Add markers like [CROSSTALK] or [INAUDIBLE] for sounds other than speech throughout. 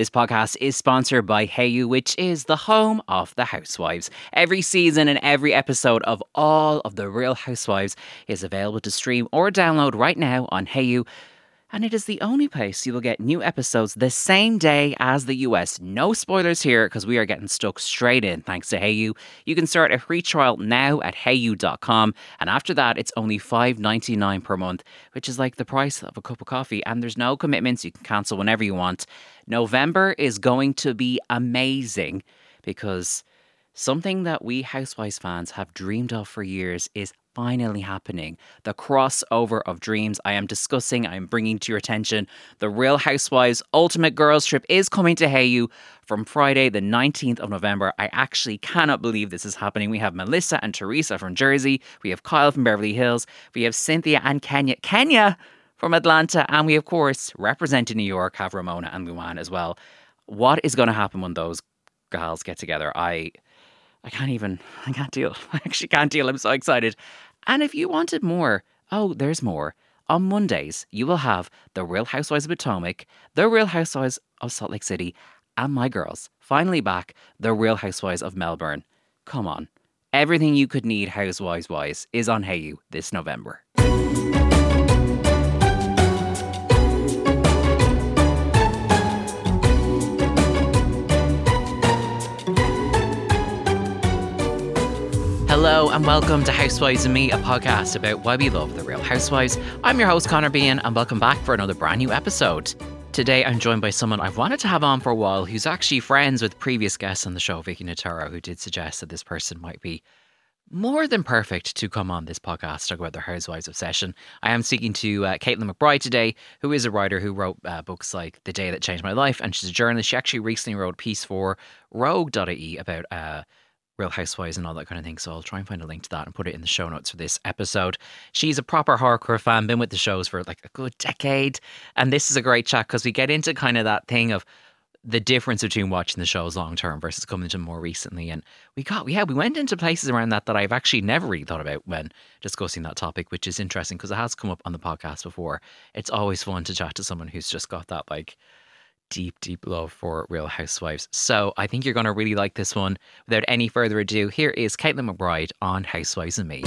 This podcast is sponsored by Hayu, which is the home of the Housewives. Every season and every episode of all of the Real Housewives is available to stream or download right now on Hayu and it is the only place you will get new episodes the same day as the US. No spoilers here because we are getting stuck straight in thanks to Hayu. You can start a free trial now at hayu.com and after that it's only $5.99 per month, which is like the price of a cup of coffee and there's no commitments. You can cancel whenever you want. November is going to be amazing because Something that we Housewives fans have dreamed of for years is finally happening. The crossover of dreams I am discussing, I am bringing to your attention. The Real Housewives Ultimate Girls Trip is coming to Hayu from Friday, the 19th of November. I actually cannot believe this is happening. We have Melissa and Teresa from Jersey, we have Kyle from Beverly Hills, we have Cynthia and Kenya. Kenya! From Atlanta, and we, of course, representing New York, have Ramona and Luann as well. What is going to happen when those gals get together? I I can't even, I can't deal. [LAUGHS] I actually can't deal. I'm so excited. And if you wanted more, oh, there's more. On Mondays, you will have The Real Housewives of Potomac, The Real Housewives of Salt Lake City, and my girls. Finally back, The Real Housewives of Melbourne. Come on. Everything you could need housewives wise is on Hayu this November. Hello and welcome to Housewives and Me, a podcast about why we love the real housewives. I'm your host, Connor Bean, and welcome back for another brand new episode. Today I'm joined by someone I've wanted to have on for a while who's actually friends with previous guests on the show, Vicky Notaro, who did suggest that this person might be more than perfect to come on this podcast to talk about their housewives obsession. I am speaking to uh, Caitlin McBride today, who is a writer who wrote uh, books like The Day That Changed My Life, and she's a journalist. She actually recently wrote a piece for Rogue.ie about uh, Real Housewives and all that kind of thing. So I'll try and find a link to that and put it in the show notes for this episode. She's a proper hardcore fan, been with the shows for like a good decade. And this is a great chat because we get into kind of that thing of the difference between watching the shows long term versus coming to more recently. And we got, yeah, we went into places around that that I've actually never really thought about when discussing that topic, which is interesting because it has come up on the podcast before. It's always fun to chat to someone who's just got that like deep, deep love for Real Housewives. So I think you're going to really like this one. Without any further ado, here is Caitlin McBride on Housewives and Me.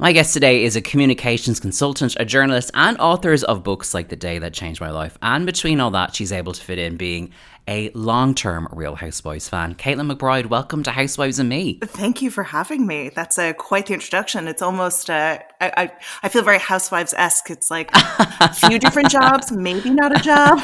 My guest today is a communications consultant, a journalist, and authors of books like The Day That Changed My Life. And between all that, she's able to fit in being a long term Real Housewives fan. Caitlin McBride, welcome to Housewives and Me. Thank you for having me. That's uh, quite the introduction. It's almost, uh, I, I, I feel very Housewives esque. It's like a few different [LAUGHS] jobs, maybe not a job.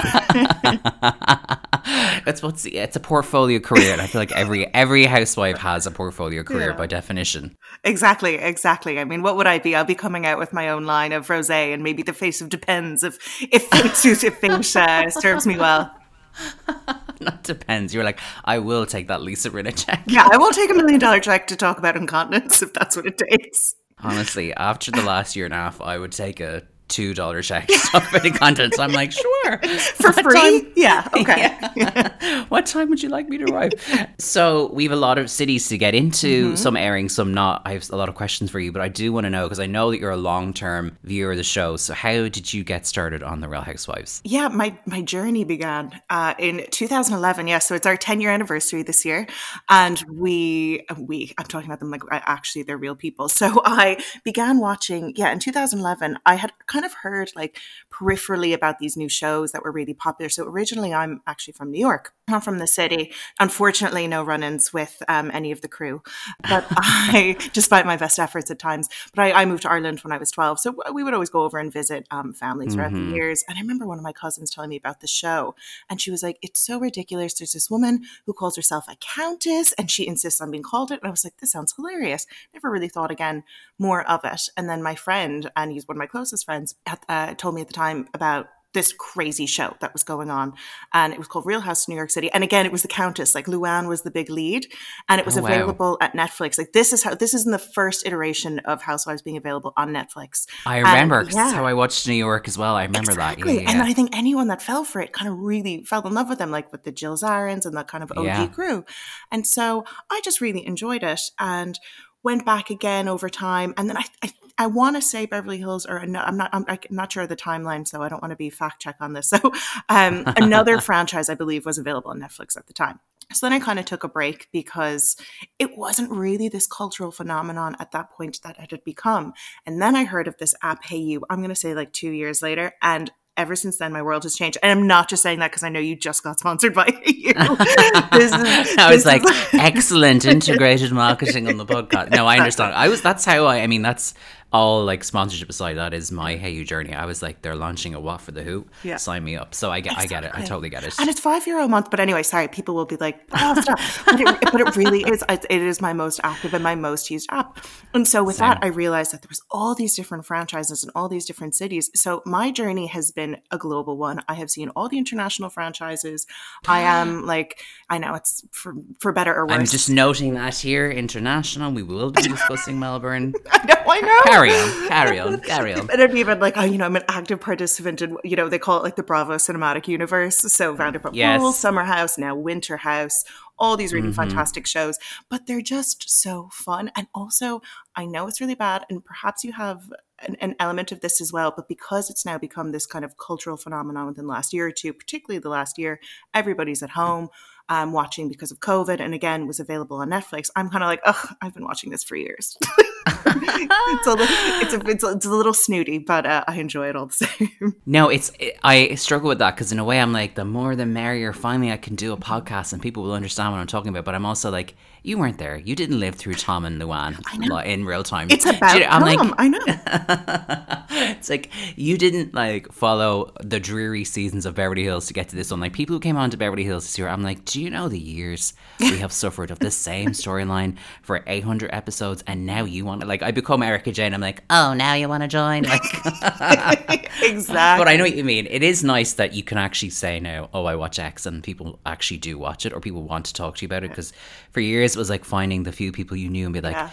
[LAUGHS] it's what's it's a portfolio career, and I feel like every every housewife has a portfolio career yeah. by definition. Exactly, exactly. I mean, what would I be? I'll be coming out with my own line of rosé and maybe the face of depends if if fate, if fate uh, serves me well. [LAUGHS] That depends. You're like, I will take that Lisa Rinna check. Yeah, I will take a million dollar check to talk about incontinence if that's what it takes. Honestly, after the last year and a half, I would take a two dollar check to [LAUGHS] talk about content. So I'm like, sure. [LAUGHS] For what free? Time? Yeah. Okay. Yeah. [LAUGHS] what time would you like me to arrive? so we have a lot of cities to get into, mm-hmm. some airing, some not. I have a lot of questions for you, but I do want to know because I know that you're a long term viewer of the show. So how did you get started on the Real Housewives? Yeah, my my journey began uh, in 2011. Yeah, so it's our 10 year anniversary this year, and we we I'm talking about them like actually they're real people. So I began watching. Yeah, in 2011, I had kind of heard like peripherally about these new shows that were really popular. So originally, I'm actually from New York, not from the city. Unfortunately, no run-ins with um, any of the crew, but [LAUGHS] I, despite my best efforts at times, but I, I, moved to Ireland when I was 12, so we would always go over and visit um, families throughout mm-hmm. the years. And I remember one of my cousins telling me about the show, and she was like, "It's so ridiculous. There's this woman who calls herself a countess, and she insists on being called it." And I was like, "This sounds hilarious." Never really thought again more of it. And then my friend, and he's one of my closest friends friends uh, told me at the time about this crazy show that was going on. And it was called Real House New York City. And again, it was the Countess, like Luann was the big lead. And it was oh, available wow. at Netflix. Like this is how this is in the first iteration of Housewives being available on Netflix. I remember and, yeah. that's how I watched New York as well. I remember exactly. that. Yeah, yeah. And I think anyone that fell for it kind of really fell in love with them, like with the Jill Zarins and that kind of OG crew. And so I just really enjoyed it. And went back again over time, and then I, I I want to say Beverly Hills, or I'm not, I'm, I'm not sure of the timeline, so I don't want to be fact check on this. [LAUGHS] So, um, another [LAUGHS] franchise I believe was available on Netflix at the time. So then I kind of took a break because it wasn't really this cultural phenomenon at that point that it had become. And then I heard of this app, Hayu, I'm going to say like two years later. And ever since then, my world has changed. And I'm not just saying that because I know you just got sponsored [LAUGHS] by you. is, [LAUGHS] I was like, [LAUGHS] excellent integrated marketing on the podcast. No, I understand. I was, that's how I, I mean, that's all like sponsorship aside, that is my Hayu journey. I was like, they're launching a what for the who? Yeah. Sign me up. So I get, exactly. I get it. I totally get it. And it's five euro a month. But anyway, sorry, people will be like, oh, stop. [LAUGHS] but, it, but it really is. It is my most active and my most used app. And so with Same. that, I realized that there was all these different franchises in all these different cities. So my journey has been a global one. I have seen all the international franchises. I am [GASPS] like, I know it's for for better or worse. I'm just noting that here, international. We will be discussing Melbourne. [LAUGHS] I know, I know carry on, carry on, carry on. And I'm even like, oh, you know, I'm an active participant in, you know, they call it like the Bravo cinematic universe. So Vanderpump yes. Rules, Summer House, now Winter House, all these really mm-hmm. fantastic shows, but they're just so fun. And also, I know it's really bad, and perhaps you have an, an, element of this as well, but because it's now become this kind of cultural phenomenon within the last year or two, particularly the last year, everybody's at home um, watching because of COVID, and again was available on Netflix. I'm kind of like, oh, I've been watching this for years. [LAUGHS] [LAUGHS] it's, a little, it's, a, it's, a, it's a little snooty, but uh, I enjoy it all the [LAUGHS] same. No, it's it, I struggle with that because in a way I'm like the more the merrier. Finally, I can do a podcast and people will understand what I'm talking about. But I'm also like, you weren't there. You didn't live through Tom and Luann in real time. It's about you know, I'm Tom. Like, I know. [LAUGHS] it's like you didn't like follow the dreary seasons of Beverly Hills to get to this one. Like people who came on to Beverly Hills this year, I'm like, do you know the years we have suffered of the same storyline for 800 episodes, and now you want like I become Erika Jayne. I'm like, oh, now you want to join? Like, [LAUGHS] [LAUGHS] exactly. But I know what you mean. It is nice that you can actually say now, oh, I watch X, and people actually do watch it, or people want to talk to you about it. Because for years it was like finding the few people you knew and be like. Yeah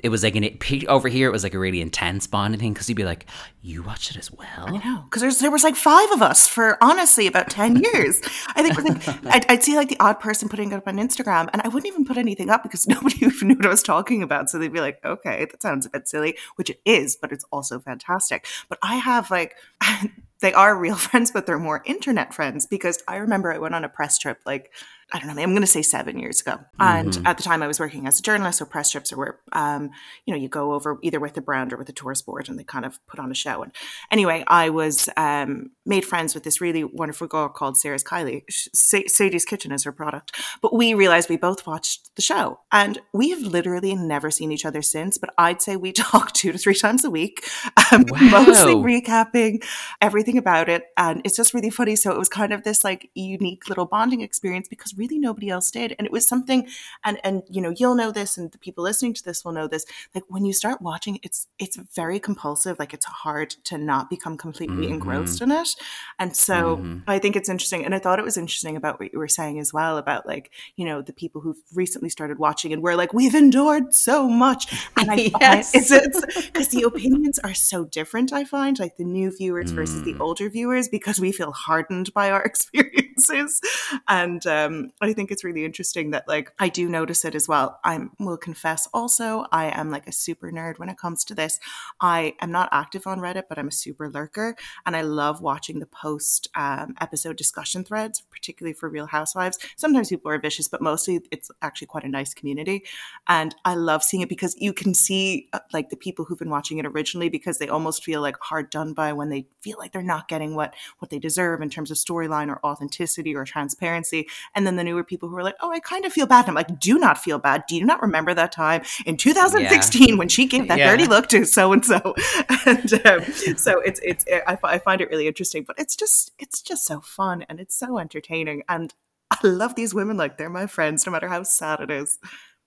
it was like an over here. It was like a really intense bonding thing because you'd be like, "You watched it as well." I know because there was like five of us for honestly about ten years. I think like, [LAUGHS] I'd, I'd, see like the odd person putting it up on Instagram, and I wouldn't even put anything up because [LAUGHS] nobody even knew what I was talking about. So they'd be like, "Okay, that sounds a bit silly," which it is, but it's also fantastic. But I have like. [LAUGHS] they are real friends, but they're more internet friends because I remember I went on a press trip like I don't know, I'm going to say seven years ago. And mm-hmm. at the time I was working as a journalist, so press trips are where, um, you know, you go over either with the brand or with the tourist board and they kind of put on a show. And anyway, I was um, made friends with this really wonderful girl called Sarah's Kylie. Sadie's Kitchen is her product. But we realized we both watched the show and we have literally never seen each other since. But I'd say we [LAUGHS] talk two to three times a week, um, wow. mostly recapping everything about it. And it's just really funny. So it was kind of this like unique little bonding experience because really nobody else did. And it was something, and and you know, you'll know this, and the people listening to this will know this. Like when you start watching, it's it's very compulsive. Like it's hard to not become completely mm-hmm. engrossed in it. And so mm-hmm. I think it's interesting. And I thought it was interesting about what you were saying as well about like you know the people who've recently started watching and we're like we've endured so much. [LAUGHS] And I yes. find it's because the opinions are so different. I find like the new viewers mm. versus the mm. older viewers because we feel hardened by our [LAUGHS] experiences. And um, I think it's really interesting that like I do notice it as well. I will confess also I am like a super nerd when it comes to this. I am not active on Reddit, but I'm a super lurker, and I love watching the post um, episode discussion threads, particularly for Real Housewives. Sometimes people are vicious, but mostly it's actually quite a nice community, and I love seeing it because you can see uh, like the people who've been watching it originally because they almost feel like hard done by when they feel like they're not getting what what they deserve in terms of storyline or authenticity or transparency, and then the newer people who are like, oh, I kind of feel bad. And I'm like, do not feel bad. Do you not remember that time in 2016 yeah. when she gave that yeah. dirty look to so and so? [LAUGHS] And um, so it's it's I, I find it really interesting, but it's just it's just so fun and it's so entertaining, and [LAUGHS] I love these women like they're my friends, no matter how sad it is.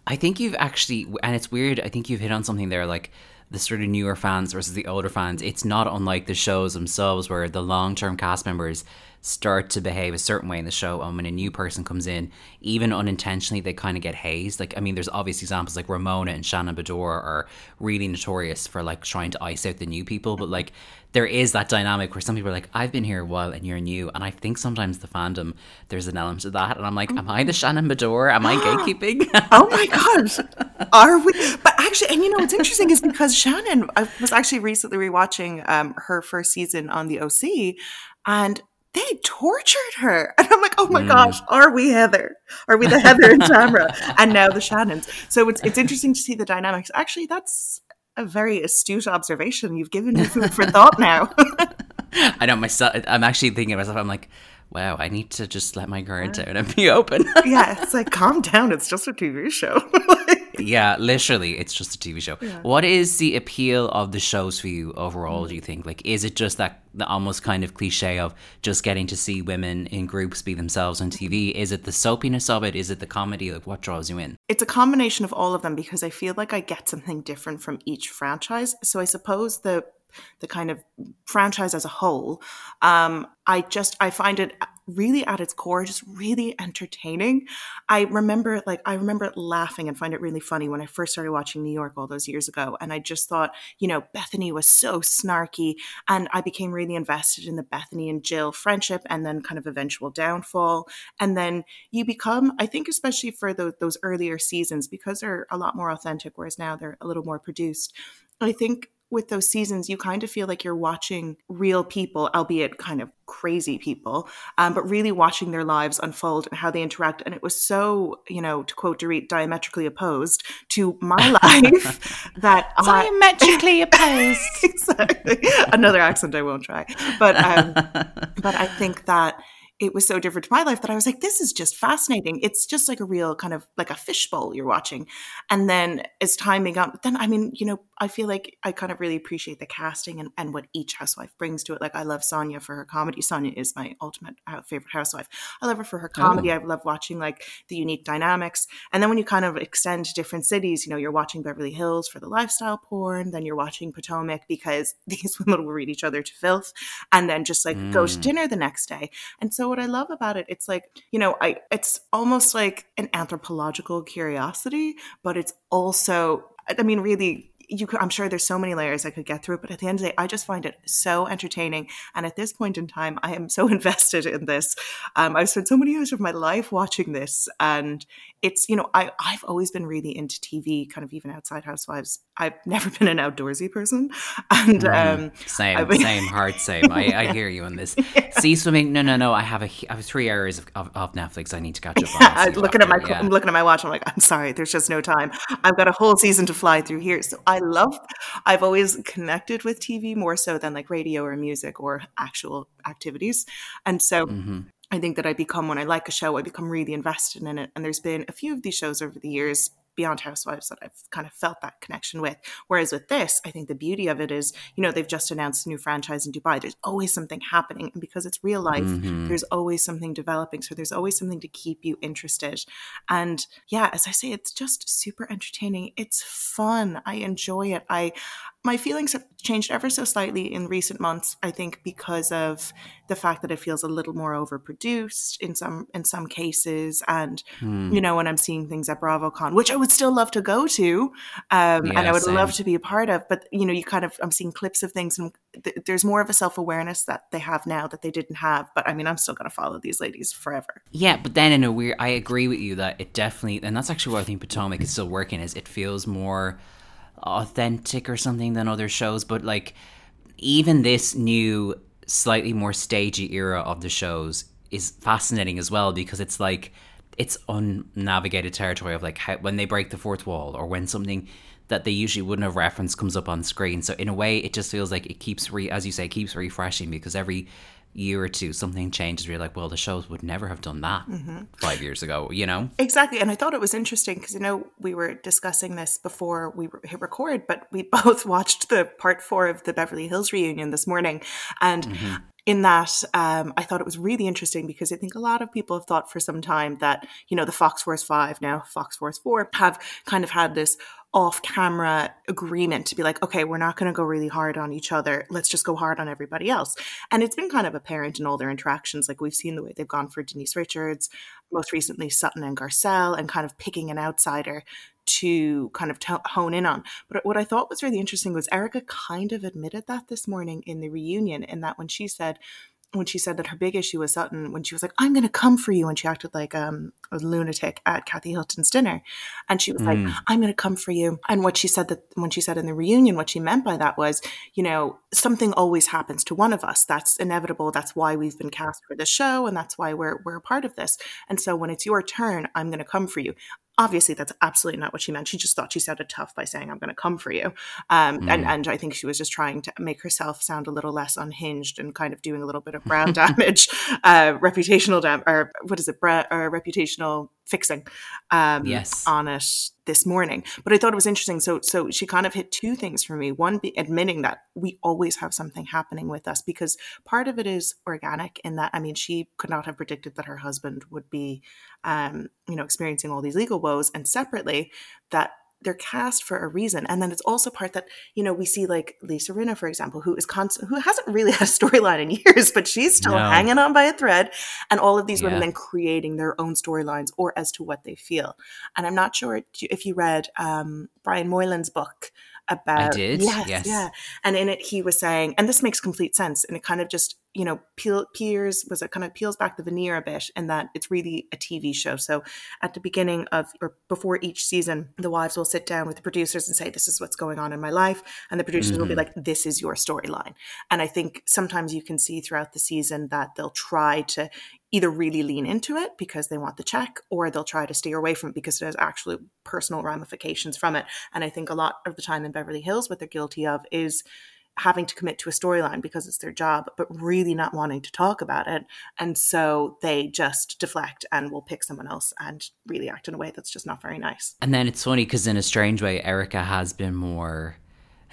I think you've actually, and it's weird. I think you've hit on something there, like the sort of newer fans versus the older fans. It's not unlike the shows themselves, where the long term cast members start to behave a certain way in the show and when a new person comes in even unintentionally they kind of get hazed. Like i mean there's obvious examples like ramona and shannon beador are really notorious for like trying to ice out the new people but like there is that dynamic where some people are like i've been here a while and you're new and i think sometimes the fandom there's an element of that and i'm like am i the shannon beador am i [GASPS] gatekeeping? Oh my gosh are we? But actually and you know what's interesting is because shannon i was actually recently rewatching um, her first season on the oc and they tortured her. [LAUGHS] And I'm like, oh my mm. gosh, are we Heather? Are we the Heather and Tamra? and now the Shannons. So it's it's interesting to see the dynamics. Actually, that's a very astute observation. You've given me food for thought now. [LAUGHS] I know myself. I'm actually thinking of myself. I'm like, wow, I need to just let my guard down and be open. [LAUGHS] yeah, it's like calm down. It's just a TV show yeah, literally, it's just a TV show. Yeah. What is the appeal of the shows for you overall? Do you think like is it just that the almost kind of cliche of just getting to see women in groups be themselves on TV? Is it the soapiness of it? Is it the comedy? Like what draws you in? It's a combination of all of them because I feel like I get something different from each franchise. So I suppose the the kind of franchise as a whole, um, I just I find it really at its core just really entertaining. I remember like I remember laughing and find it really funny when I first started watching New York all those years ago and I just thought, you know, Bethenny was so snarky and I became really invested in the Bethenny and Jill friendship and then kind of eventual downfall and then you become I think especially for those those earlier seasons because they're a lot more authentic whereas now they're a little more produced. I think with those seasons, you kind of feel like you're watching real people, albeit kind of crazy people, um, but really watching their lives unfold and how they interact. And it was so, you know, to quote Dorit, diametrically opposed to my [LAUGHS] life that I diametrically [LAUGHS] opposed. exactly. Another accent I won't try, but um, [LAUGHS] but I think that it was so different to my life that I was like, this is just fascinating. It's just like a real kind of like a fishbowl you're watching. And then as time began on, then I mean, you know, I feel like I kind of really appreciate the casting and, and what each housewife brings to it. Like I love Sonja for her comedy. Sonja is my ultimate uh, favorite housewife. I love her for her comedy. Oh. I love watching like the unique dynamics. And then when you kind of extend to different cities, you know, you're watching Beverly Hills for the lifestyle porn, then you're watching Potomac because [LAUGHS] these women will read each other to filth and then just like mm. go to mm. dinner the next day. And so what I love about it, it's like, you know, I it's almost like an anthropological curiosity, but it's also I mean, really, you could, I'm sure there's so many layers I could get through but at the end of the day, I just find it so entertaining. And at this point in time, I am so [LAUGHS] invested in this. Um, I've spent so many years of my life watching this, and it's you know I I've always been really into TV, kind of even outside Housewives. I've [LAUGHS] never been an outdoorsy person, and mm, um, same mean, same [LAUGHS] hard same. I, I hear you on this. [LAUGHS] yeah. Sea swimming? No, no, no. I have a I have three hours of, of, of Netflix. I need to catch up. Yeah, I'm looking at my yeah. I'm looking at my watch. I'm like, I'm sorry, there's just no time. I've got a whole season to fly through here. So I love. I've always connected with TV more so than like radio or music or actual activities, and so. Mm-hmm. I think that I become when I like a show, I become really invested in it. And there's been a few of these shows over the years beyond housewives that i've kind of felt that connection with. Whereas with this i think the beauty of it is you know they've just announced a new franchise in dubai. There's always something happening. And because it's real life mm-hmm. there's always something developing. So there's always something to keep you interested. And yeah as i say it's just super entertaining. It's fun. I enjoy it. I my feelings have changed ever so slightly in recent months i think because of the fact that it feels a little more overproduced in some in some cases and mm. you know when i'm seeing things at bravocon which i would still love to go to um, yeah, and i would same. love to be a part of but you know you kind of i'm seeing clips of things and th- there's more of a self-awareness that they have now that they didn't have but i mean i'm still going to follow these ladies forever yeah but then in a weird i agree with you that it definitely and that's actually why i think potomac is still working is it feels more authentic or something than other shows, but like even this new, slightly more stagey era of the shows is fascinating as well because it's like it's unnavigated territory of like how, when they break the fourth wall or when something that they usually wouldn't have referenced comes up on screen. So in a way, it just feels like it keeps re, as you say, keeps refreshing because every year or two something changes where you're like well the shows would never have done that mm-hmm. five years ago you know exactly and i thought it was interesting because you know we were discussing this before we hit record but we [LAUGHS] both watched the part four of the beverly hills reunion this morning and mm-hmm. in that um, i thought it was really interesting because i think a lot of people have thought for some time that you know the fox force 5 now fox force 4 have kind of had this off camera agreement to be like, okay, we're not going to go really hard on each other. Let's just go hard on everybody else. And it's been kind of apparent in all their interactions. Like we've seen the way they've gone for Denise Richards, most recently Sutton and Garcelle, and kind of picking an outsider to kind of t- hone in on. But what I thought was really interesting was Erika kind of admitted that this morning in the reunion, in that when she said, when she said that her big issue was Sutton, when she was like, I'm going to come for you. And she acted like um, a lunatic at Kathy Hilton's dinner. And she was mm. like, I'm going to come for you. And what she said that when she said in the reunion, what she meant by that was, you know, something always happens to one of us. That's inevitable. That's why we've been cast for the show. And that's why we're, we're a part of this. And so when it's your turn, I'm going to come for you obviously that's absolutely not what she meant she just thought she sounded tough by saying i'm going to come for you um, mm. and, and i think she was just trying to make herself sound a little less unhinged and kind of doing a little bit of brand [LAUGHS] damage uh, reputational damage or what is it Bra- or reputational fixing um, yes. on it this morning. But I thought it was interesting. So so she kind of hit two things for me. One, be admitting that we always have something happening with us because part of it is organic in that I mean she could not have predicted that her husband would be um, you know experiencing all these legal woes, and separately that they're cast for a reason. And then it's also part that, you know, we see like Lisa Rinna, for example, who is constant, who hasn't really [LAUGHS] had a storyline in years, but she's still no. hanging on by a thread. And all of these yeah. women then creating their own storylines or as to what they feel. And I'm not sure if you read um, Brian Moylan's book about. I did. Yes, yes. Yeah. And in it, he was saying, and this makes complete sense. And it kind of just, you know, peel, peers was it kind of peels back the veneer a bit and that it's really a TV show. So at the beginning of or before each season, the wives will sit down with the producers and say, This is what's going on in my life. And the producers mm-hmm. will be mm-hmm. like, This is your storyline. And I think sometimes you can see throughout the season that they'll try to either really lean into it because they want the check or they'll try to steer away from it because there's actually personal ramifications from it. And I think a lot of the time in Beverly Hills, what they're guilty of is having to commit to a storyline because it's their job, but really not wanting to talk about it. And so they just deflect and will pick someone else and really act in a way that's just not very nice. And then it's funny because, in a strange way, Erika has been more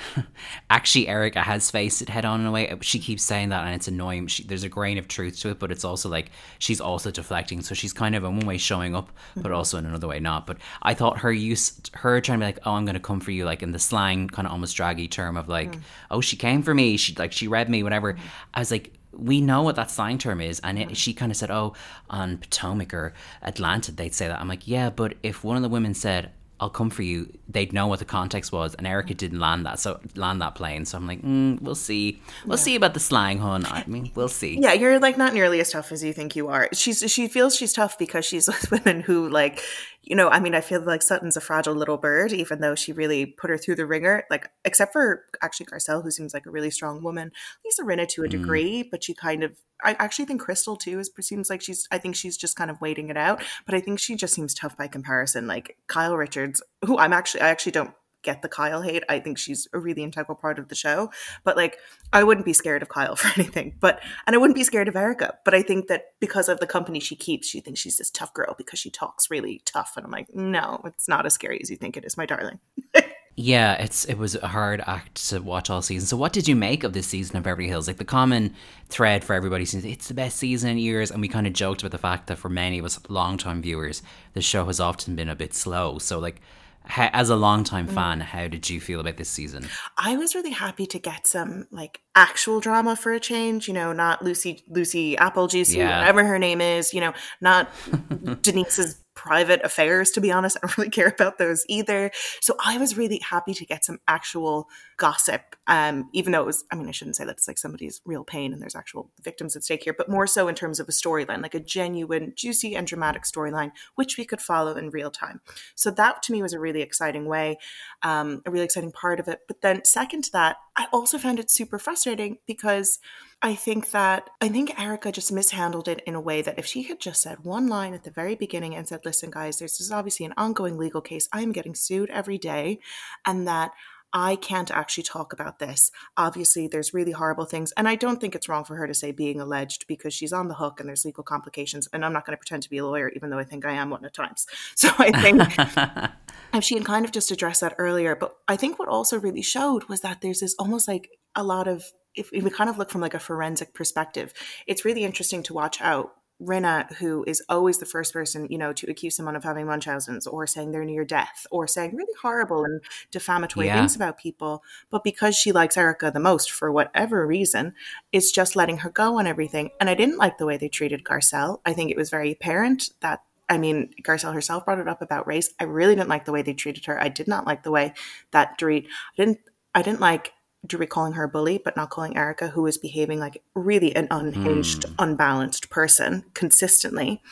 [LAUGHS] actually Erika has faced it head on in a way. She keeps saying that, and it's annoying. She, there's a grain of truth to it, but it's also like she's also deflecting. So she's kind of in one way showing up, but mm-hmm. also in another way not. But I thought her use, her trying to be like, "Oh, I'm going to come for you," like in the slang kind of almost draggy term of like, mm. "Oh, she came for me." She like she read me, whatever. Mm. I was like, we know what that slang term is. And it, she kind of said, oh, on Potomac or Atlanta, they'd say that. I'm like, yeah, but if one of the women said, I'll come for you. They'd know what the context was, and Erika didn't land that, so land that plane. So I'm like, mm, we'll see. We'll yeah. see about the slang, hun. I mean, we'll see. Yeah, you're like not nearly as tough as you think you are. She's she feels she's tough because she's [LAUGHS] with women who like you know, I mean, I feel like Sutton's a fragile little bird, even though she really put her through the ringer. Like, except for actually Garcelle, who seems like a really strong woman. Lisa Rinna to a mm. degree, mm. but she kind of. I actually think Crystal too is seems like she's. I think she's just kind of waiting it out, but I think she just seems tough by comparison. Like Kyle Richards, who I'm actually, I actually don't get the Kyle hate. I think she's a really integral part of the show. But like, I wouldn't be scared of Kyle [LAUGHS] for anything. But and I wouldn't be scared of Erika. But I think that because of the company she keeps, she thinks she's this tough girl because she talks really tough. And I'm like, no, it's not as scary as you think it is, my darling. [LAUGHS] yeah, it's it was a hard act to watch all season. So what did you make of this season of Beverly Hills? Like the common thread for everybody seems it's the best season in years, and we kind of joked about the fact that for many of us long-time viewers, the show has often been a bit slow. So like how, as a longtime mm. fan, how did you feel about this season? I was really happy to get some like actual drama for a change. You know, not Lucy Lucy Applejuice, yeah. whatever her name is. You know, not [LAUGHS] Denise's private affairs, to be honest. I don't really care about those either. So I was really happy to get some actual gossip, um, even though it was, I mean, I shouldn't say that it's like somebody's real pain and there's actual victims at stake here, but more so in terms of a storyline, like a genuine, juicy, and dramatic storyline, which we could follow in real time. So that to me was a really exciting way, um, a really exciting part of it. But then, second to that, I also found it super frustrating because I think that I think Erika just mishandled it in a way that if she had just said one line at the very beginning and said, "Listen, guys, this is obviously an ongoing legal case. I am getting sued every day, and that." I can't actually talk about this. Obviously, there's really horrible things. And I don't think it's wrong for her to say being alleged because she's on the hook and there's legal complications. And I'm not going to pretend to be a lawyer, even though I think I am one at times. [LAUGHS] So I think [LAUGHS] if she had kind of just addressed that earlier. But I think what also really showed was that there's this almost like a lot of if, if we kind of look from like a forensic perspective, it's really interesting to watch how Rinna, who is always the first person, you know, to accuse someone of having Munchausen's or saying they're near death or saying really horrible and defamatory Yeah. things about people, but because she likes Erika the most for whatever reason, it's just letting her go on everything. And I didn't like the way they treated Garcelle. I think it was very apparent that. I mean, Garcelle herself brought it up about race. I really didn't like the way they treated her. I did not like the way that Dorit. I didn't. I didn't like Dorit calling her a bully, but not calling Erika, who was behaving like really an unhinged, unbalanced person consistently.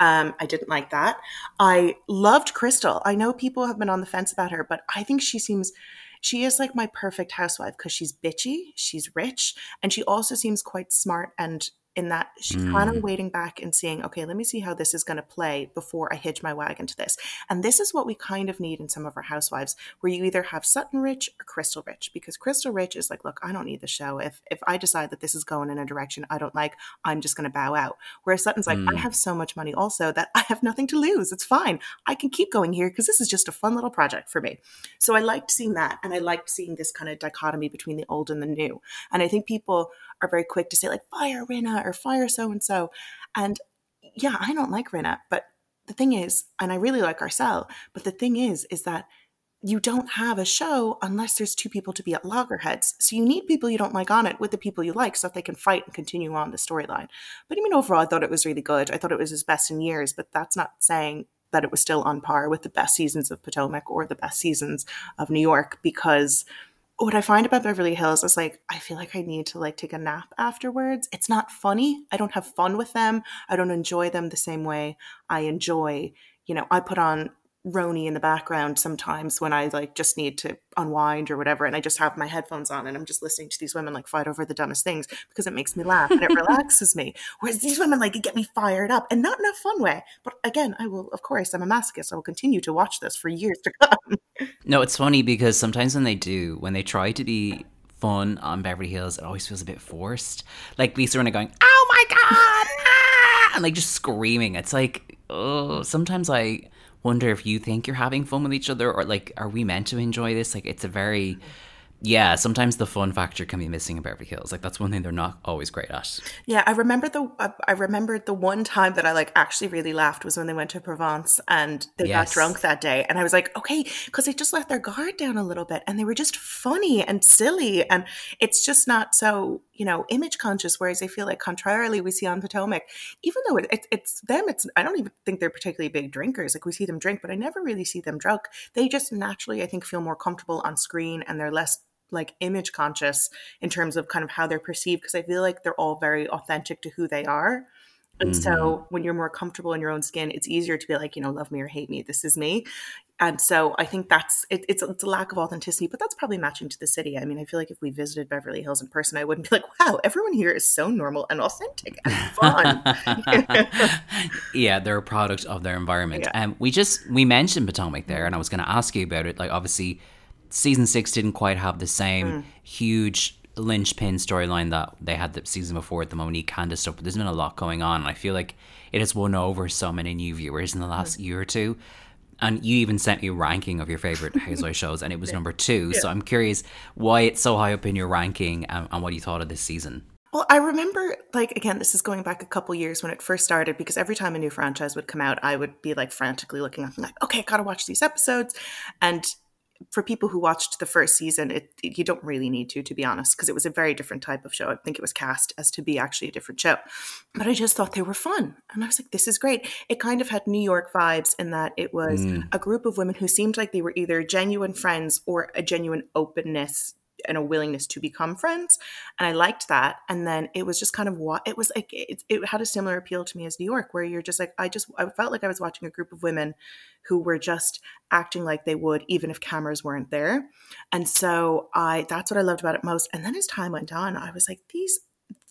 Um, I didn't like that. I loved Crystal. I know people have been on the fence about her, but I think she seems she is like my perfect housewife because she's bitchy, she's rich, and she also seems quite smart and in that she's kind of mm. waiting back and seeing, okay, let me see how this is going to play before I hitch my wagon to this. And this is what we kind of need in some of our housewives, where you either have Sutton Rich or Crystal Rich, because Crystal Rich is like, look, I don't need the show. If if I decide that this is going in a direction I don't like, I'm just going to bow out. Whereas Sutton's like, I mm. have so much money also that I have nothing to lose. It's fine. I can keep going here because this is just a fun little project for me. So I liked seeing that, and I liked seeing this kind of dichotomy between the old and the new. And I think people are very quick to say like fire Rinna or fire so and so, and yeah, I don't like Rinna, but the thing is, and I really like Garcelle, but the thing is, is that you don't have a show unless there's two people to be at loggerheads. So you need people you don't like on it with the people you like so that they can fight and continue on the storyline. But I mean, overall, I thought it was really good. I thought it was his best in years, but that's not saying that it was still on par with the best seasons of Potomac or the best seasons of New York because what I find about Beverly Hills is like I feel like I need to like take a nap afterwards. It's not funny. I don't have fun with them. I don't enjoy them the same way I enjoy, you know, I put on RHONY in the background sometimes when I like just need to unwind or whatever and I just have my headphones on and I'm just listening to these women like fight over the dumbest things because it makes me laugh and it [LAUGHS] relaxes me. Whereas these women like get me fired up and not in a fun way. But again, I will of course I'm a masochist. I will continue to watch this for years to come. [LAUGHS] No, it's funny because sometimes when they do, when they try to be fun on Beverly Hills, it always feels a bit forced. Like Lisa Rinna going, "Oh my god!" ah," and like just screaming. It's like, oh. Sometimes I wonder if you think you're having fun with each other, or like, are we meant to enjoy this? Like, it's a very yeah, sometimes the fun factor can be missing in Beverly Hills. Like that's one thing they're not always great at. Yeah, I remember the uh, I remembered the one time that I like actually really laughed was when they went to Provence and they got drunk that day, and I was like, okay, because they just let their guard down a little bit, and they were just funny and silly, and it's just not so you know image conscious. Whereas I feel like contrarily we see on Potomac, even though it, it, it's them, it's I don't even think they're particularly big drinkers. Like we see them drink, but I never really see them drunk. They just naturally, I think, feel more comfortable on screen, and they're less like image conscious in terms of kind of how they're perceived because I feel like they're all very authentic to who they are. And so when you're more comfortable in your own skin, it's easier to be like, you know, love me or hate me. This is me. And so I think that's it, it's, it's a lack of authenticity, but that's probably matching to the city. I mean, I feel like if we visited Beverly Hills in person, I wouldn't be like, wow, everyone here is so normal and authentic and fun. [LAUGHS] yeah, they're a product of their [LAUGHS] environment. Yeah. Um, we just we mentioned Potomac there, and I was going to ask you about it. Like, obviously, season six didn't quite have the same Mm. huge linchpin storyline that they had the season before with the Monique Candiace stuff. But there's been a lot going on, and I feel like it has won over so many new viewers in the last Mm. year or two. And you even sent me a ranking of your favorite Housewives [LAUGHS] shows, and it was number two. So I'm curious why it's so high up in your ranking, and, and what you thought of this season. Well, I remember, like, again, this is going back a couple years when it first started, because every time a new franchise would come out, I would be like frantically looking up and like, okay, I gotta watch these episodes. And for people who watched the first season, it, you don't really need to, to be honest, because it was a very different type of show. I think it was cast as to be actually a different show. But I just thought they were fun. And I was like, this is great. It kind of had New York vibes in that it was hmm. a group of women who seemed like they were either genuine friends or a genuine openness and a willingness to become friends and i liked that and then it was just kind of what it was like it, it had a similar appeal to me as new york where you're just like i just i felt like i was watching a group of women who were just acting like they would even if cameras weren't there and so i that's what i loved about it most and then as time went on i was like these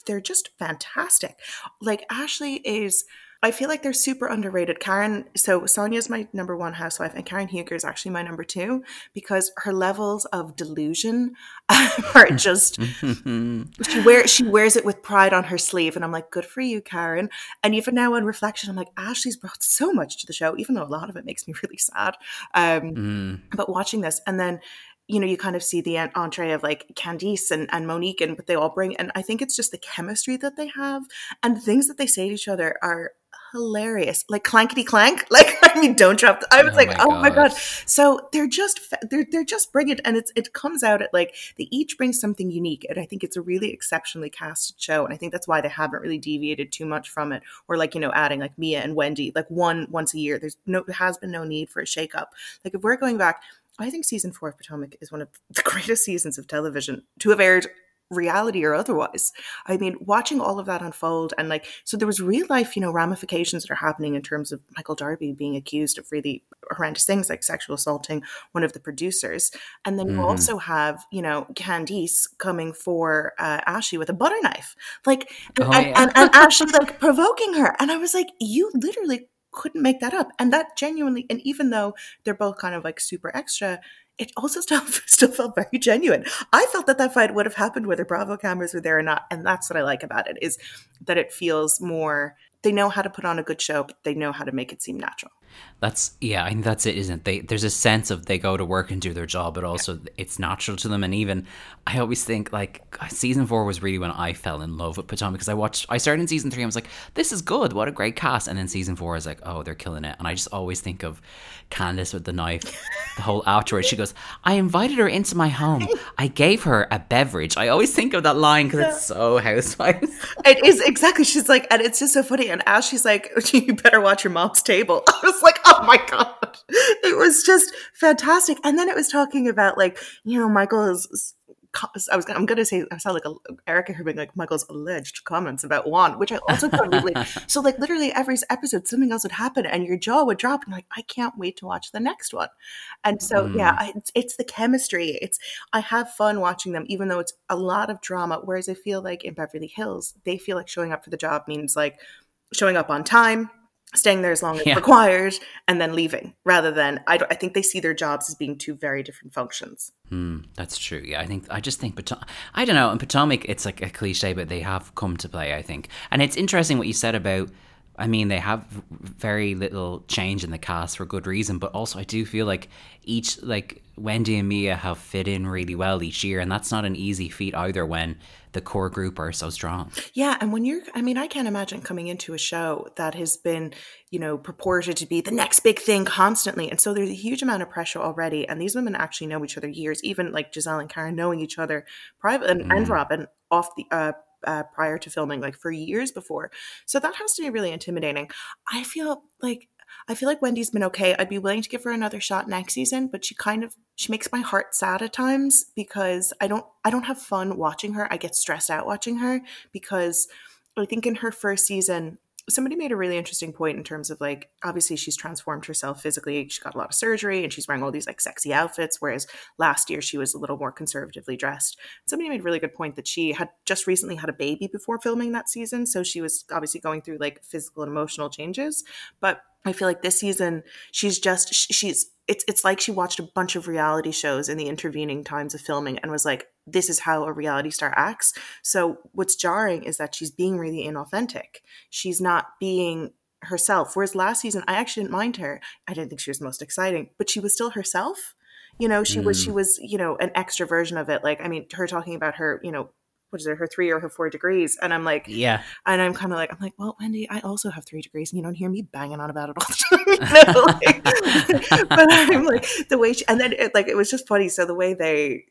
they're just fantastic. Like ashley is I feel like they're super underrated. Karen, so Sonja's my number one housewife, and Karen Huger is actually my number two because her levels of delusion [LAUGHS] are just [LAUGHS] she wear she wears it with pride on her sleeve, and I'm like, good for you, Karen. And even now on reflection, I'm like, Ashley's brought so much to the show, even though a lot of it makes me [LAUGHS] really sad. Um, Mm. but watching this, and then you know, you kind of see the entree of like Candiace and, and Monique and what they all bring. And I think it's just the chemistry that they have and the things that they say to each other are hilarious. Like clankety clank. [LAUGHS] Like I mean, don't drop. The, I was oh like, my oh my god. So they're just they're they're just brilliant, and it's it comes out at like they each bring something unique, and I think it's a really exceptionally casted show, and I think that's why they haven't really deviated too much from it, or like you know adding like Mia and Wendy like one once a year. There's no has been no need for a shakeup. Like if we're going back. I think season four of Potomac is one of [LAUGHS] the greatest seasons of television to have aired reality or otherwise. I mean, watching all of that unfold and like, so there was real life, you know, ramifications that are happening in terms of Michael Darby being accused of really horrendous things like sexual assaulting one of the producers. And then mm. you mm-hmm. also have, you know, Candiace coming for uh, Ashley with a butter knife, like, oh, and, yeah. and, and Ashley like provoking her. And I was like, you literally couldn't make that up. And that genuinely, and even though they're both kind of like super extra, it also [LAUGHS] still, still felt very genuine. I felt that that fight would have happened whether Bravo cameras were there or not, and that's what I like about it is that it feels more. They know how to put on a good show, but they know how to make it seem natural. That's yeah, I think that's it, isn't it? They there's a sense of they go to work and do their job, but also it's natural to them. And even I always think like uh, season four was really when I fell in love with Potomac because I watched I started in season three. I was like, this is good, what a great cast. And then season four is like, oh, they're killing it. And I just always think of Candiace with the knife, the whole [LAUGHS] afterwards. She goes, I invited her into my home. I gave her a beverage. I always think of that line because yeah. it's so housewives. It is exactly. She's like, and it's just so funny. And as she's like, [LAUGHS] you better watch your mom's table. [LAUGHS] I was like, oh my god, it was just fantastic. And then it was talking about like you know Michael's. I was I'm gonna say I sound like a, Erika here being like Michael's alleged comments about Juan, which I also really [LAUGHS] so like literally every episode something else would happen and your jaw would drop and like I can't wait to watch the next one. And so mm. yeah, I, it's, it's the chemistry. It's I have fun watching them even though it's a lot of drama. Whereas I feel like in Beverly Hills they feel like showing up for the job means like showing up on time, staying there as long as yeah. required and then leaving rather than I, I think they see their jobs as being two very different functions. Hmm, that's true. Yeah i think i just think Potomac, i don't know in potomac it's like a cliche but they have come to play i think. And it's interesting what you said about I mean, they have very little change in the cast for good reason, but also I do feel like each, like Wendy and Mia have fit in really well each year, and that's not an easy feat either when the core group are so strong. Yeah, and when you're, I mean, I can't imagine coming into a show that has been, you know, purported to be the next big thing constantly, and so there's a huge amount of pressure already, and these women actually know each other years, even like Gizelle and Karen knowing each other private and, mm. and Robyn off the uh, uh, prior to filming, like for years before. So that has to be really intimidating. I feel like I feel like Wendy's been okay. I'd be willing to give her another shot next season, but she kind of she makes my heart sad at times because I don't I don't have fun watching her. I get stressed out watching her because I think in her first season somebody made a really interesting point in terms of like obviously she's transformed herself physically. She got a lot of surgery and she's wearing all these like sexy outfits whereas last year she was a little more conservatively dressed. Somebody made a really good point that she had just recently had a baby before filming that season so she was obviously going through like physical and emotional changes. But I feel like this season she's just she's it's it's like she watched a bunch of reality shows in the intervening times of filming and was like this is how a reality star acts. So what's jarring is that she's being really inauthentic. She's not being herself. Whereas last season I actually didn't mind her. I didn't think she was most exciting, but she was still herself. You know, she mm. was she mm. was, you know, an extra version of it. Like I mean, her talking about her, you know, what is it, her three or her four degrees. And I'm like, yeah. And I'm kind of like, I'm like, well, Wendy, I also have three degrees, and you don't hear me banging on about it all the time. [LAUGHS] You know? like, [LAUGHS] but I'm like the way she, and then it, like it was just funny. So the way they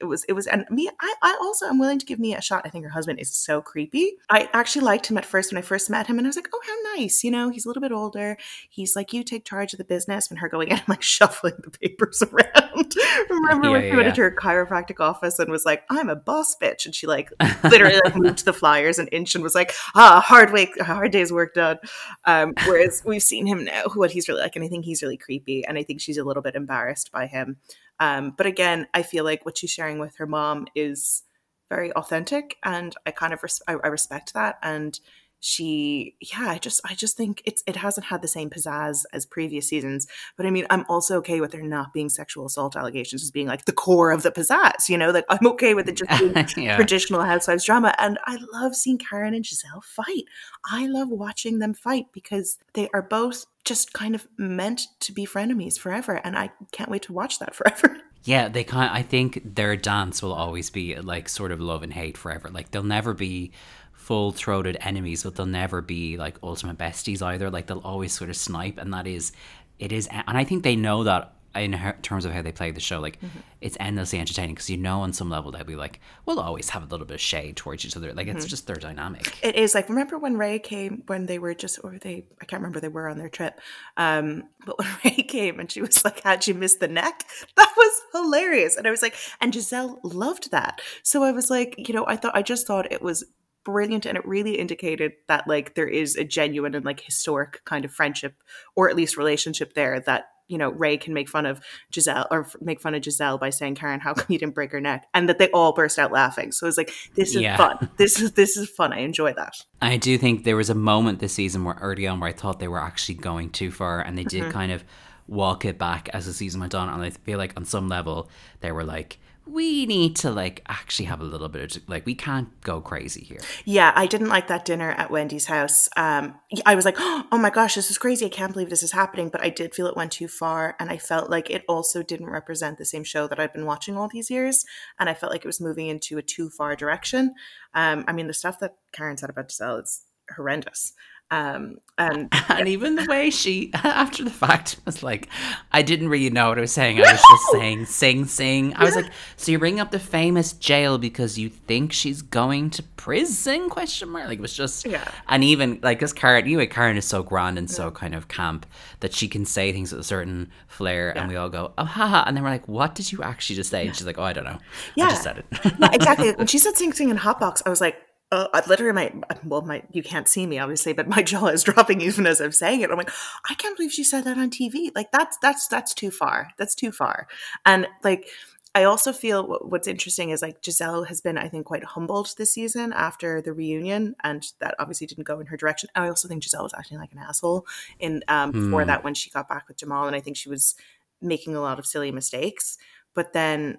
it was it was and me I, I also am willing to give me a shot. I think her husband is so creepy. I actually liked him at first when i first met him and i was like oh how nice you know he's a little bit older. He's like you take charge of the business and her going in and like [LAUGHS] shuffling the papers around. [LAUGHS] Remember yeah, when she yeah, went into her chiropractic office and was like i'm a boss bitch and she like literally like moved the flyers an inch and was like ah hard week hard day's work done. Um, whereas we've seen him now what he's really like and i think he's really creepy and i think she's a little bit embarrassed by him um, but again, I feel like what she's sharing with her mom is very authentic, and I kind of res- I, I respect that. And she yeah i just i just think it's it hasn't had the same pizzazz as previous seasons but i mean i'm also okay with there not being sexual assault allegations as being like the core of the pizzazz you know like i'm okay with it just being [LAUGHS] yeah. traditional housewives drama and i love seeing karen and Gizelle fight i love watching them fight because they are both just kind of meant to be frenemies forever and i can't wait to watch that [LAUGHS] forever Yeah, they kind. I think their dance will always be like sort of love and hate forever. Like they'll never be full throated enemies, but they'll never be like ultimate besties either. Like they'll always sort of snipe, and that is, it is, and I think they know that in her, terms of how they play the show. Like mm-hmm. it's endlessly entertaining because you know on some level they'll be like, we'll always have a little bit of shade towards each other. Like mm-hmm. it's just their dynamic. It is like remember when Ray came when they were just or they I can't remember they were on their trip, um, but when [LAUGHS] Ray came and she was like, "How'd you miss the neck?" [LAUGHS] That was hilarious, and I was like, and Gizelle loved that. So I was like, you know, I thought I just thought it was brilliant and it really indicated that like there is a genuine and like historic kind of friendship or at least relationship there that you know, Ray can make fun of Gizelle or make fun of Gizelle by saying, Karen, how come you didn't break her neck? And that they all burst out laughing. So it's like, this is yeah. fun. This is, this is fun. I enjoy that. I do think there was a moment this season where early on where I thought they were actually going too far and they did mm-hmm. kind of walk it back as the season went on. And I feel like on some level they were like, we need to like actually have a little bit of like we can't go crazy here. Yeah, I didn't like that dinner at Wendy's house. Um, I was like, [GASPS] oh my gosh, this is crazy! I can't believe this is happening. But I did feel it went too far, and I felt like it also didn't represent the same show that I've been watching all these years, and I felt like it was moving into a too far direction. Um, I mean, the stuff that Karen said about Gizelle is horrendous. Um, and [LAUGHS] and even the way she [LAUGHS] after the fact [LAUGHS] was like, I didn't really know what I was saying. I was just saying sing sing. I was like, so you bring up the famous jail because you think she's going to prison? Question mark. Like it was just yeah. And even like this Karen, anyway, Karen is so grand and so kind of camp that she can say things with a certain flair, yeah. and we all go oh haha, and then we're like, what did you actually just say? And she's like, oh I don't know. Yeah, I just said it. yeah, exactly. When she said sing sing in Hotbox, I was like uh, I literally my well my you can't see me obviously but my [LAUGHS] jaw is dropping even as I'm saying it. I'm like I can't believe she said that on TV like that's that's that's too far. That's too far. And like I also feel what's interesting is like Gizelle has been I think quite humbled this season after the reunion and that obviously didn't go in her direction. I also think Gizelle was acting like an asshole in um, mm. before hmm. that when she got back with Jamal and I think she was making a lot of silly mistakes. But then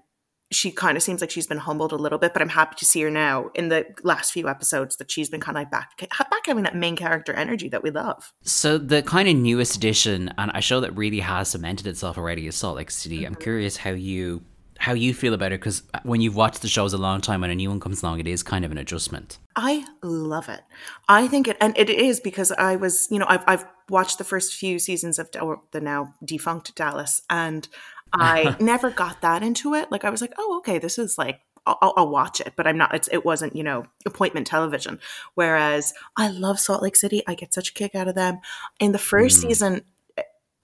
she kind of seems like she's been humbled a little bit, but I'm happy to see her now in the last few episodes that she's been kind of like back, back having that main character energy that we love. So the kind of newest addition, and a show that really has cemented itself already, is Salt Lake City. Mm-hmm. I'm curious how you how you feel about it because when you've watched the shows a long time, when a new one comes along, it is kind of an adjustment. I love it. I think it, and it is because I was, you know, I've I've watched the first few seasons of the now defunct Dallas, and I [LAUGHS] never got that into it. Like I was like, oh, okay, this is like I'll, I'll, watch it, but I'm not. It's, it wasn't, you know, appointment television. Whereas I love Salt Lake City. I get such a kick out of them. In the first mm. season,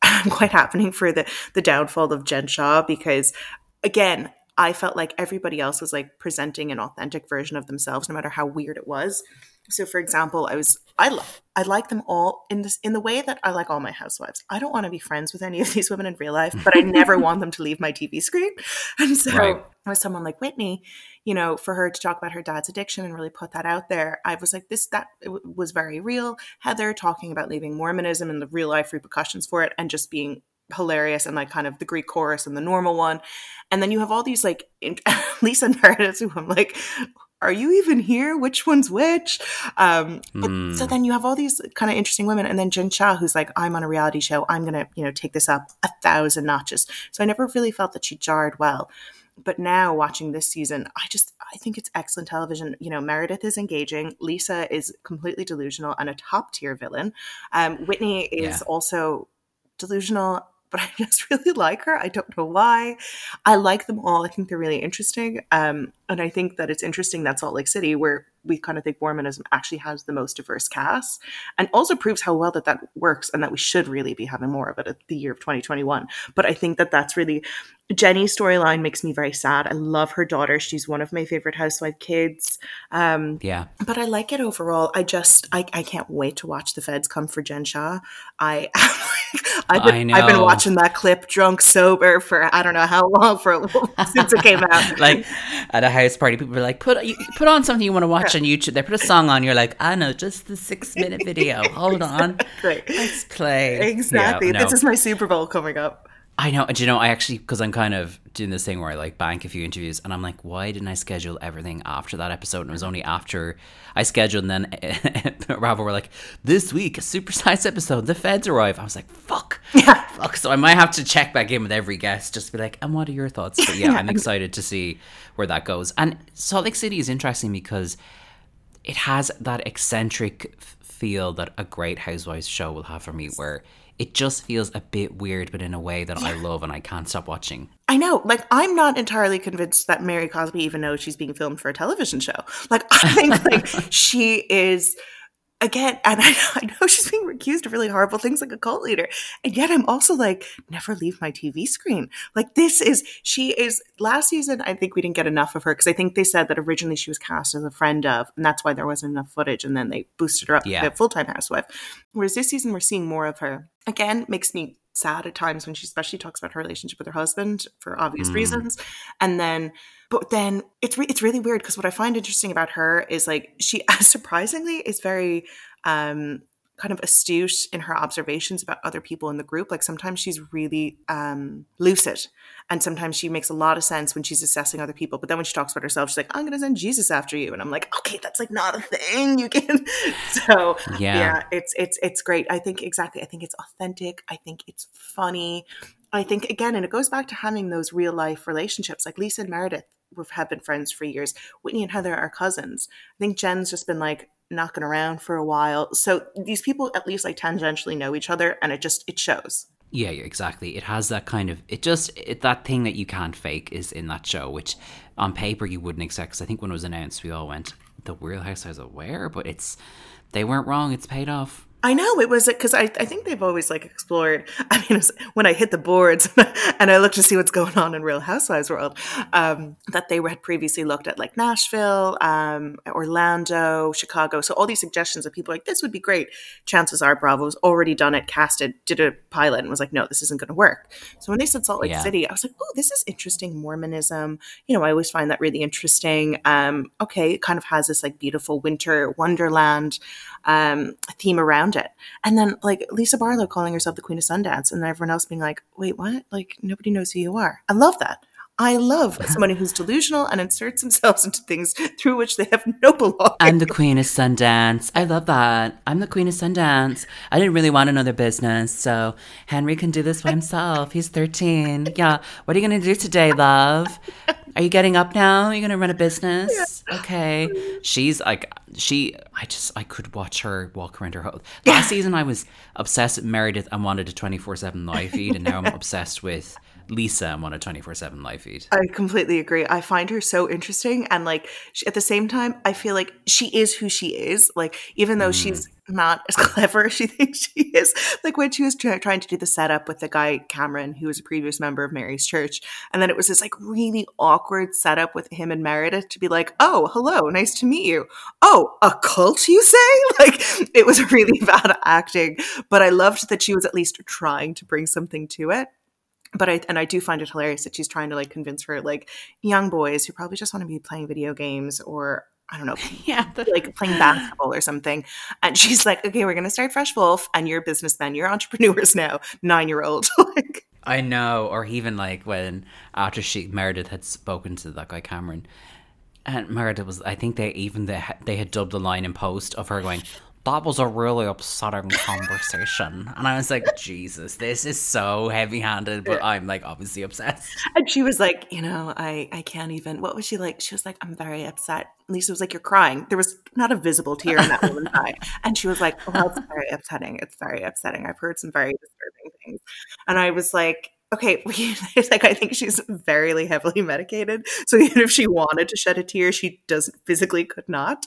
I'm [LAUGHS] quite happening for the the downfall of Jen Shah because, again, I felt like everybody else was like presenting an authentic version of themselves, no matter how weird it was. So, for example, I was I love I like them all in this in the way that I like all my housewives. I don't want to be friends with any of these women in real life, but I never [LAUGHS] want them to leave my TV screen. And so, right. with someone like Whitney, you know, for her to talk about her dad's addiction and really put that out there, I was like, this that was very real. Heather talking about leaving Mormonism and the real life repercussions for it, and just being hilarious and like kind of the Greek chorus and the normal one. And then you have all these like [LAUGHS] Lisa and Meredith who I'm like, are you even here? Which one's which? Um, mm. So hmm. then you have all these kind of interesting women, and then Jen Shah, who's like, I'm on a reality show. I'm gonna, you know, take this up a thousand notches. So I never really felt that she jarred well. But now watching this season, I just I think it's excellent television. You know, Meredith is engaging. Lisa is completely delusional and a top tier villain. Um, Whitney is yeah. also delusional but [LAUGHS] I just really like her. I don't know why. I like them all. I think they're really interesting. Um, and I think that it's interesting that Salt Lake City, where we kind of think Mormonism actually has the most diverse cast, and also proves how well that that works, and that we should really be having more of it at the year of 2021. But I think that that's really Jennie's storyline makes me very sad. I love her daughter; she's one of my favorite housewife kids. Um, yeah, but I like it overall. I just I, I can't wait to watch the feds come for Jen Shah. I [LAUGHS] I've been, I've been watching that clip drunk sober for I don't know how long for [LAUGHS] since it came out. [LAUGHS] like at a house party, people were like, "Put put on something you want to watch on YouTube." They put a song on. You're like, "I know, just the six minute video. Hold on, let's play." Exactly. Yeah, no. This is my Super Bowl coming up. I know. Do you know? I actually because I'm kind of doing this thing where I like bank a few interviews, and I'm like, why didn't I schedule everything after that episode? And it was only after I scheduled, and then [LAUGHS] Bravo were like, this week a supersized episode. The feds arrive. I was like, fuck, Yeah. fuck. So I might have to check back in with every guest, just to be like, and what are your thoughts? But [LAUGHS] yeah, I'm excited to see where that goes. And Salt Lake City is interesting because it has that eccentric feel that a great housewives show will have for me where it just feels a bit weird but in a way that i love and i can't stop watching I know. Like, I'm not entirely convinced that Mary Cosby even knows she's being filmed for a television show. Like, [LAUGHS] I think like she is again, [LAUGHS] and I, I know she's being accused of really horrible things like a cult leader, and yet I'm also like, never leave my TV screen. Like, this is she is. Last season, I think we didn't get enough of her because I think they said that originally she was cast as a friend of, and that's why there wasn't enough footage, and then they boosted her up Yeah. to a full time housewife. Whereas this season, we're seeing more of her. Again, makes me sad at times when she especially talks about her relationship with her husband for obvious Mm. reasons and then but then it's re- it's really weird because what i find interesting about her is like she [LAUGHS] surprisingly is very um kind of astute in her observations about other people in the group. Like sometimes she's really um lucid and sometimes she makes a lot of sense when she's assessing other people. But then when she talks about herself she's like i'm gonna send jesus after you. And i'm like okay that's like not a thing. You can [LAUGHS] so Yeah. yeah it's it's it's great. I think exactly i think it's authentic. I think it's funny i think again and it goes back to having those real life relationships. Like lisa and meredith we've- been friends for years. Whitney and heather are cousins. I think jen's just been like knocking around for a while. So these people at least like tangentially know each other and it just it shows. Yeah yeah, exactly. It has that kind of it just it, that thing that you can't fake is in that show which on paper you wouldn't expect. Because i think when it was announced we all went the real housewives of where but it's they weren't wrong. It's paid off I know it was because I, I think they've always like explored. [LAUGHS] I mean, was when I hit the boards [LAUGHS] and I looked to see what's going on in Real Housewives world, um, that they had previously looked at like Nashville, um, Orlando, Chicago. So all these suggestions of people like this would be great. Chances are Bravo's already done it, casted, did a pilot, and was like, no, this isn't going to work. So when they said Salt Lake Yeah. City, I was like, oh, this is interesting. Mormonism. You know, I always find that really interesting. Um, okay, it kind of has this like beautiful winter wonderland um, theme around it. And then like Lisa Barlow calling herself the Queen of Sundance, and then everyone else being like, "Wait, what? Like nobody knows who you are." I love that. I love [LAUGHS] somebody who's delusional and inserts themselves into things through which they have no belonging. I'm the queen of Sundance. I love that. I'm the queen of Sundance. I didn't really want another business, so Henry can do this by himself. He's 13. Yeah. What are you going to do today, love? Are you getting up now? Are you going to run a business? Okay. She's like, she, I just, I could watch her walk around her house. Last season, I was obsessed with Meredith and wanted a 24 7 live feed, and now I'm obsessed with Lisa and want a 24 7 live feed. I completely agree. I find her so interesting. And like she, at the same time, I feel like she is who she is. Like, even though she's mm. not as [LAUGHS] clever as she thinks she is, like when she was try- trying to do the setup with the guy Cameron, who was a previous member of Mary's church. And then it was this like really awkward setup with him and Meredith to be like, oh, hello, nice to meet you. Oh, a cult, you say? [LAUGHS] Like, it was [LAUGHS] really bad acting. But I loved that she was at least trying to bring something to it but I and I do find it hilarious that she's trying to like convince her like young boys who probably just want to be playing video games or I don't know, [LAUGHS] Yeah. like playing basketball or something. And she's like, "Okay, we're gonna start Fresh Wolf, and you're businessmen, you're entrepreneurs now, nine year old." [LAUGHS] like, I know, or even like when after she Meredith had spoken to that guy Cameron, and Meredith was, I think they even they they had dubbed the line in post of her going, "That was a really upsetting conversation," and I was like, Jesus, this is so heavy handed, but I'm like obviously obsessed. and she was like, "You know, I I can't even." What was she like? She was like, "I'm very upset." Lisa was like, "You're crying." There was not a visible tear in that woman's eye, [LAUGHS] and she was like, "Oh, it's very upsetting. It's very upsetting. I've heard some very disturbing things," and I was like. Okay, [LAUGHS] like I think she's very heavily medicated. So even if she wanted to shed a tear, she doesn't physically could not.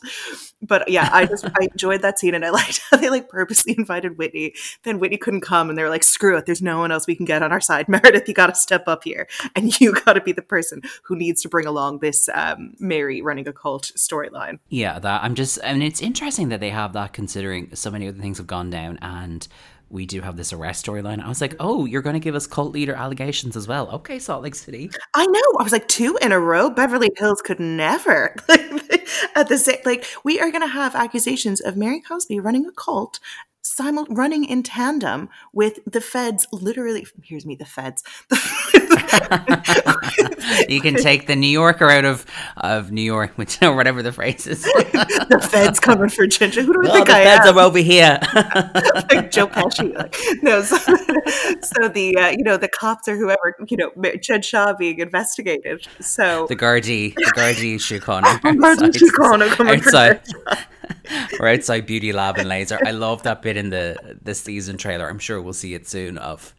But yeah, I just I [LAUGHS] enjoyed that scene and I liked how they like purposely invited Whitney. Then Whitney couldn't come and they were like, screw it, there's no one else we can get on our side. [LAUGHS] Meredith, you gotta step up here. And you gotta be the person who needs to bring along this um, Mary running a cult storyline. Yeah, that I'm just, I mean, it's interesting that they have that considering so many other things have gone down and. We do have this arrest storyline. I was like, oh, you're going to give us cult leader allegations as well. Okay, Salt Lake City. I know. I was like two in a row. Beverly Hills could never. [LAUGHS] At the same, like we are going to have accusations of Mary Cosby running a cult, simul- running in tandem with the feds literally here's me the feds [LAUGHS] [LAUGHS] you can take the New Yorker out of of New York, which or whatever the phrase is. [LAUGHS] the feds coming for Ginger. Who do I oh, think the I feds am? are over here. [LAUGHS] like Joe Pesci. Like, no, so, so the uh, you know the cops or whoever you know Jen Shah being investigated. So the Gardaí, the Gardaí Síochána. Gardaí Síochána coming for outside. We're outside Beauty Lab and Laser. I love that bit in the the season trailer. I'm sure we'll see it soon. Of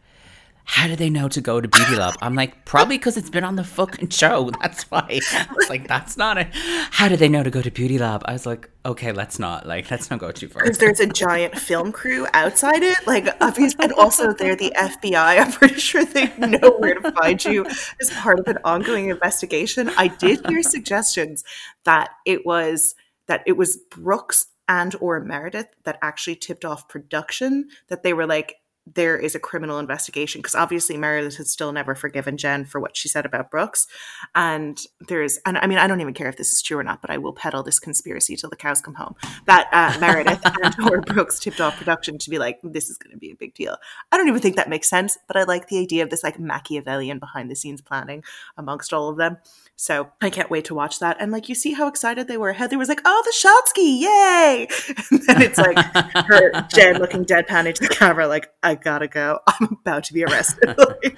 how do they know to go to Beauty Lab? I'm like, probably because it's been on the fucking show. [LAUGHS] That's why. I was like, that's not it. How do they know to go to Beauty Lab? I was like, okay, let's not. Like, let's not go too far. Because there's a giant film crew outside it, like obviously, and also they're the FBI. I'm pretty sure they know where to find you as part of an ongoing investigation. I did hear suggestions that it was that it was Brooks and or Meredith that actually tipped off production that they were like there is a criminal investigation because obviously Meredith has still never forgiven Jen for what she said about Brooks. And there's, and I mean, I don't even care if this is true or not, but I will peddle this conspiracy till the cows come home that uh, [LAUGHS] Meredith and or Brooks tipped off production to be like, this is going to be a big deal. I don't even think that makes sense, but I like the idea of this like Machiavellian behind the scenes planning amongst all of them. So I can't wait to watch that. And like you see how excited they were. Heather was like, "Oh, the Shotsky, yay!" [LAUGHS] And then it's like her Jen looking deadpan into the camera, like, "I gotta go. [LAUGHS] I'm about to be arrested." [LAUGHS]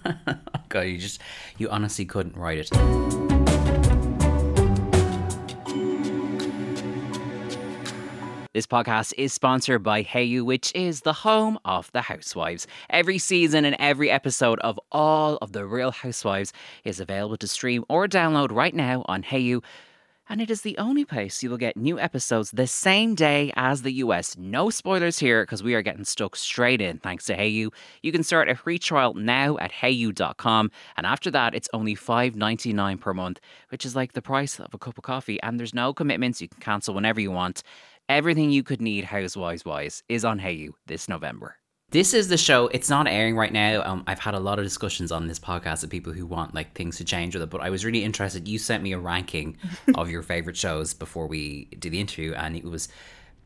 [LAUGHS] God, you just you honestly couldn't write it. This podcast is sponsored by Hayu, which is the home of the Housewives. Every season and every episode of all of the Real Housewives is available to stream or download right now on Hayu. And it is the only place you will get new episodes the same day as the US. No spoilers here because we are getting stuck straight in thanks to Hayu. You can start a free trial now at hayu.com And after that, it's only $5.99 per month, which is like the price of a cup of coffee. And there's no commitments. You can cancel whenever you want. Everything you could need housewives wise is on Hayu this November. This is the show. It's not airing right now. Um, I've had a lot of discussions on this podcast with people who want like things to change with it, but I was really interested. You sent me a ranking [LAUGHS] of your favorite shows before we did the interview, and it was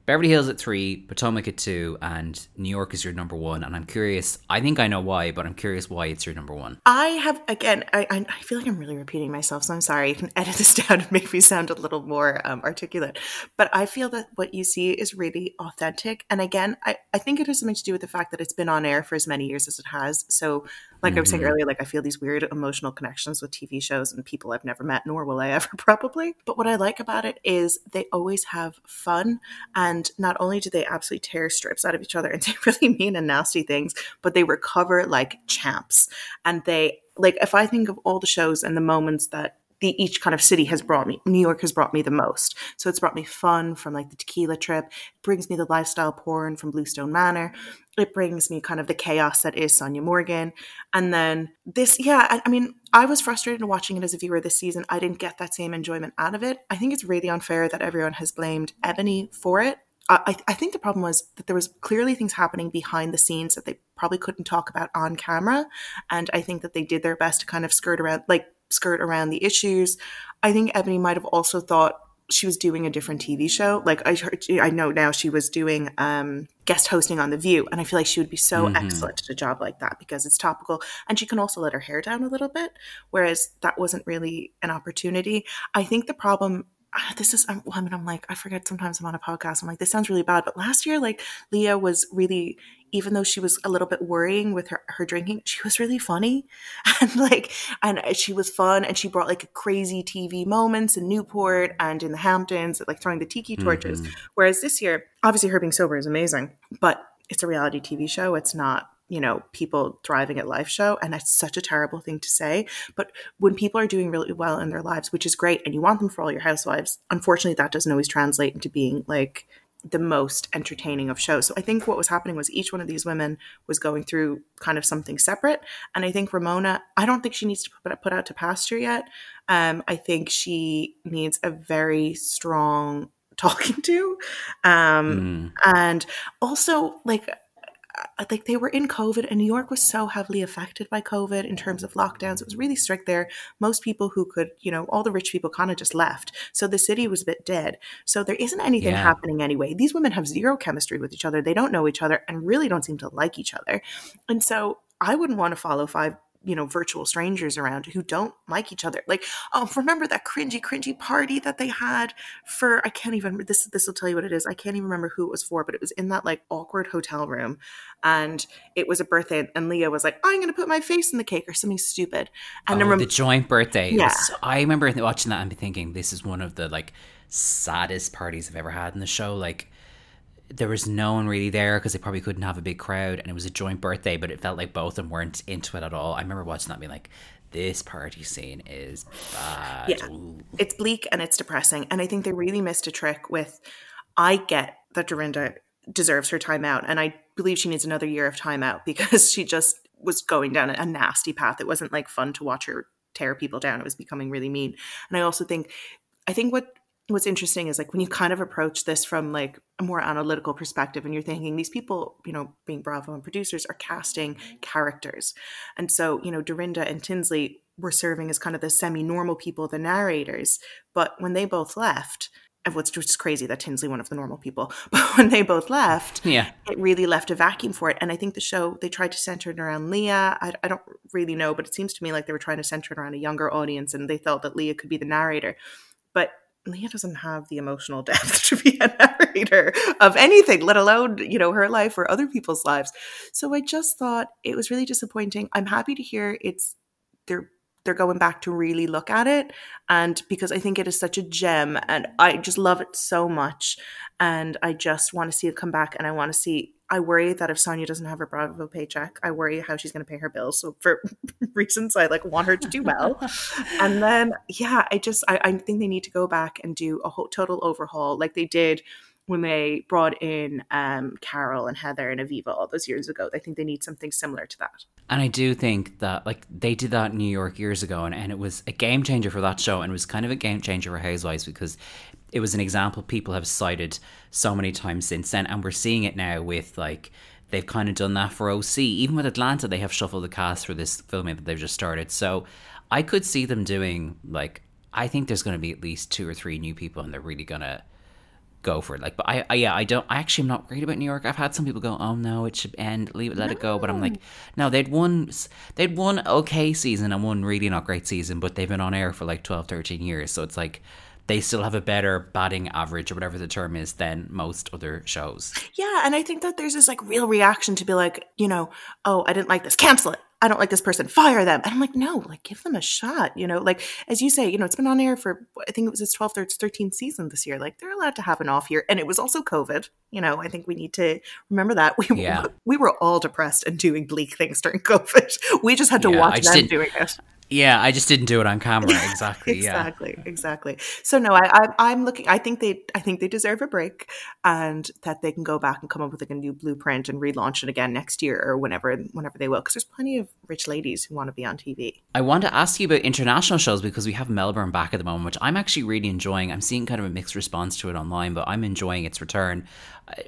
Beverly Hills at three, Potomac at two, and New York is your number one. And I'm curious. I think I know why, but I'm curious why it's your number one. I have again. I I feel like I'm really repeating myself, so I'm sorry. You can [LAUGHS] edit this down and make me sound a little more um, articulate. But I feel that what you see is really authentic. And again, I I think it has something to do with the fact that it's been on air for as many years as it has. So like mm-hmm. I was saying earlier, like I feel these weird emotional connections with TV shows and people I've never met, nor will I ever [LAUGHS] probably. But what I like about it is they always have fun. And not only do they absolutely tear strips out of each other and [LAUGHS] say really mean and nasty things, but they recover like champs. And they, like, if I think of all the shows and the moments that the each kind of city has brought me. New York has brought me the most. So it's brought me fun from like the tequila trip. It brings me the lifestyle porn from Bluestone Manor. It brings me kind of the chaos that is Sonja Morgan. And then this, yeah, I, I mean, I was frustrated watching it as a viewer this season. I didn't get that same enjoyment out of it. I think it's really unfair that everyone has blamed Eboni for it. I, I think the problem was that there was clearly things happening behind the scenes that they probably couldn't talk about on camera, and I think that they did their best to kind of skirt around, like skirt around the issues. I think Eboni might have also thought she was doing a different TV show. Like I heard, I know now she was doing um, guest hosting on The View, and I feel like she would be so mm-hmm. excellent at a job like that because it's topical, and she can also let her hair down a little bit. Whereas that wasn't really an opportunity. I think the problem this is I'm, I mean I'm like I forget sometimes I'm on a podcast I'm like this sounds really bad but last year like Leah was really even though she was a little bit worrying with her her drinking she was really funny [LAUGHS] and like and she was fun and she brought like crazy TV moments in Newport and in the Hamptons like throwing the tiki torches mm-hmm. whereas this year obviously her being sober is amazing but it's a reality TV show it's not you know, people thriving at life show. And that's such a terrible thing to say. But when people are doing really well in their lives, which is great, and you want them for all your housewives, unfortunately, that doesn't always translate into being like the most entertaining of shows. So I think what was happening was each one of these women was going through kind of something separate. And I think Ramona, I don't think she needs to put, put out to pasture yet. Um, I think she needs a very strong [LAUGHS] talking to. Um, mm. And also, like, like they were in COVID, and New York was so heavily affected by COVID in terms of lockdowns. It was really strict there. Most people who could, you know, all the rich people kind of just left. So the city was a bit dead. So there isn't anything Yeah. happening anyway. These women have zero chemistry with each other. They don't know each other and really don't seem to like each other. And so I wouldn't want to follow five you know virtual strangers around who don't like each other like oh remember that cringy cringy party that they had for i can't even this this will tell you what it is i can't even remember who it was for but it was in that like awkward hotel room and it was a birthday and leah was like i'm gonna put my face in the cake or something stupid and oh, I rem- the joint birthday. Yeah. was- I remember watching that and be thinking this is one of the like saddest parties I've ever had in the show. Like there was no one really there because they probably couldn't have a big crowd, and it was a joint birthday, but it felt like both of them weren't into it at all. I remember watching that being like, "This party scene is bad." Yeah. Ooh. it's bleak and it's depressing. And I think they really missed a trick with I get that Dorinda deserves her time out. And I believe she needs another year of time out [LAUGHS] because she just was going down a nasty path. It wasn't like fun to watch her tear people down. It was becoming really mean. And I also think I think what what's interesting is like when you kind of approach this from like a more analytical perspective and you're thinking these people, you know, being Bravo and producers are casting mm-hmm. characters. And so, you know, Dorinda and Tinsley were serving as kind of the semi-normal people, the narrators. But when they both left, and what's just crazy that Tinsley one of the normal people, [LAUGHS] but when they both left, Yeah. it really left a vacuum for it. And I think the show they tried to center it around Leah. I, I don't really know, but it seems to me like they were trying to center it around a younger audience, and they felt that Leah could be the narrator. But Leah doesn't have the emotional [LAUGHS] depth to be a narrator of anything, let alone you know her life or other people's lives. So I just thought it was really disappointing. I'm happy to hear it's they're they're going back to really look at it and because I think it is such a gem and I just love it so much and I just want to see it come back and I want to see I worry that if Sonja doesn't have her Bravo paycheck, I worry how she's going to pay her bills. So for [LAUGHS] reasons I like want her to do well. [LAUGHS] and then yeah, I just I, I think they need to go back and do a whole total overhaul like they did when they brought in um, Carol and Heather and Aviva all those years ago. I think they need something similar to that. And I do think that like they did that in New York years ago and, and it was a game changer for that show and it was kind of a game changer for Housewives because it was an example people have cited so many times since then and we're seeing it now with like they've kind of done that for OC. Even with Atlanta they have shuffled the cast for this filming that they've just started. So I could see them doing like I think there's gonna be at least two or three new people and they're really gonna go for it. Like, but I, I, yeah, I don't. I actually am not worried about New York. I've had some people go, "Oh no, it should end. Leave it, let it go." But I'm like, no, they'd won, they'd won okay season and one really not great season, but they've been on air for like 12, 13 years, so it's like they still have a better batting average or whatever the term is than most other shows. Yeah, and I think that there's this like real reaction to be like, you know, oh, I didn't like this, cancel it. I don't like this person, fire them. And I'm like, no, like give them a shot. You know, like as you say, you know, it's been on air for I think it was its 12th or its 13th season this year. Like they're allowed to have an off year, and it was also COVID. You know, I think we need to remember that [LAUGHS] we Yeah. we were all depressed and doing bleak things during [LAUGHS] COVID. We just had to Yeah, watch them doing it. Yeah, I just didn't do it on camera. [LAUGHS] Exactly. yeah. exactly exactly so no I, I i'm looking i think they i think they deserve a break and that they can go back and come up with like a new blueprint and relaunch it again next year or whenever whenever they will because there's plenty of rich ladies who want to be on tv I want to ask you about international shows because we have Melbourne back at the moment, which I'm actually really enjoying. I'm seeing kind of a mixed response to it online, but I'm enjoying its return.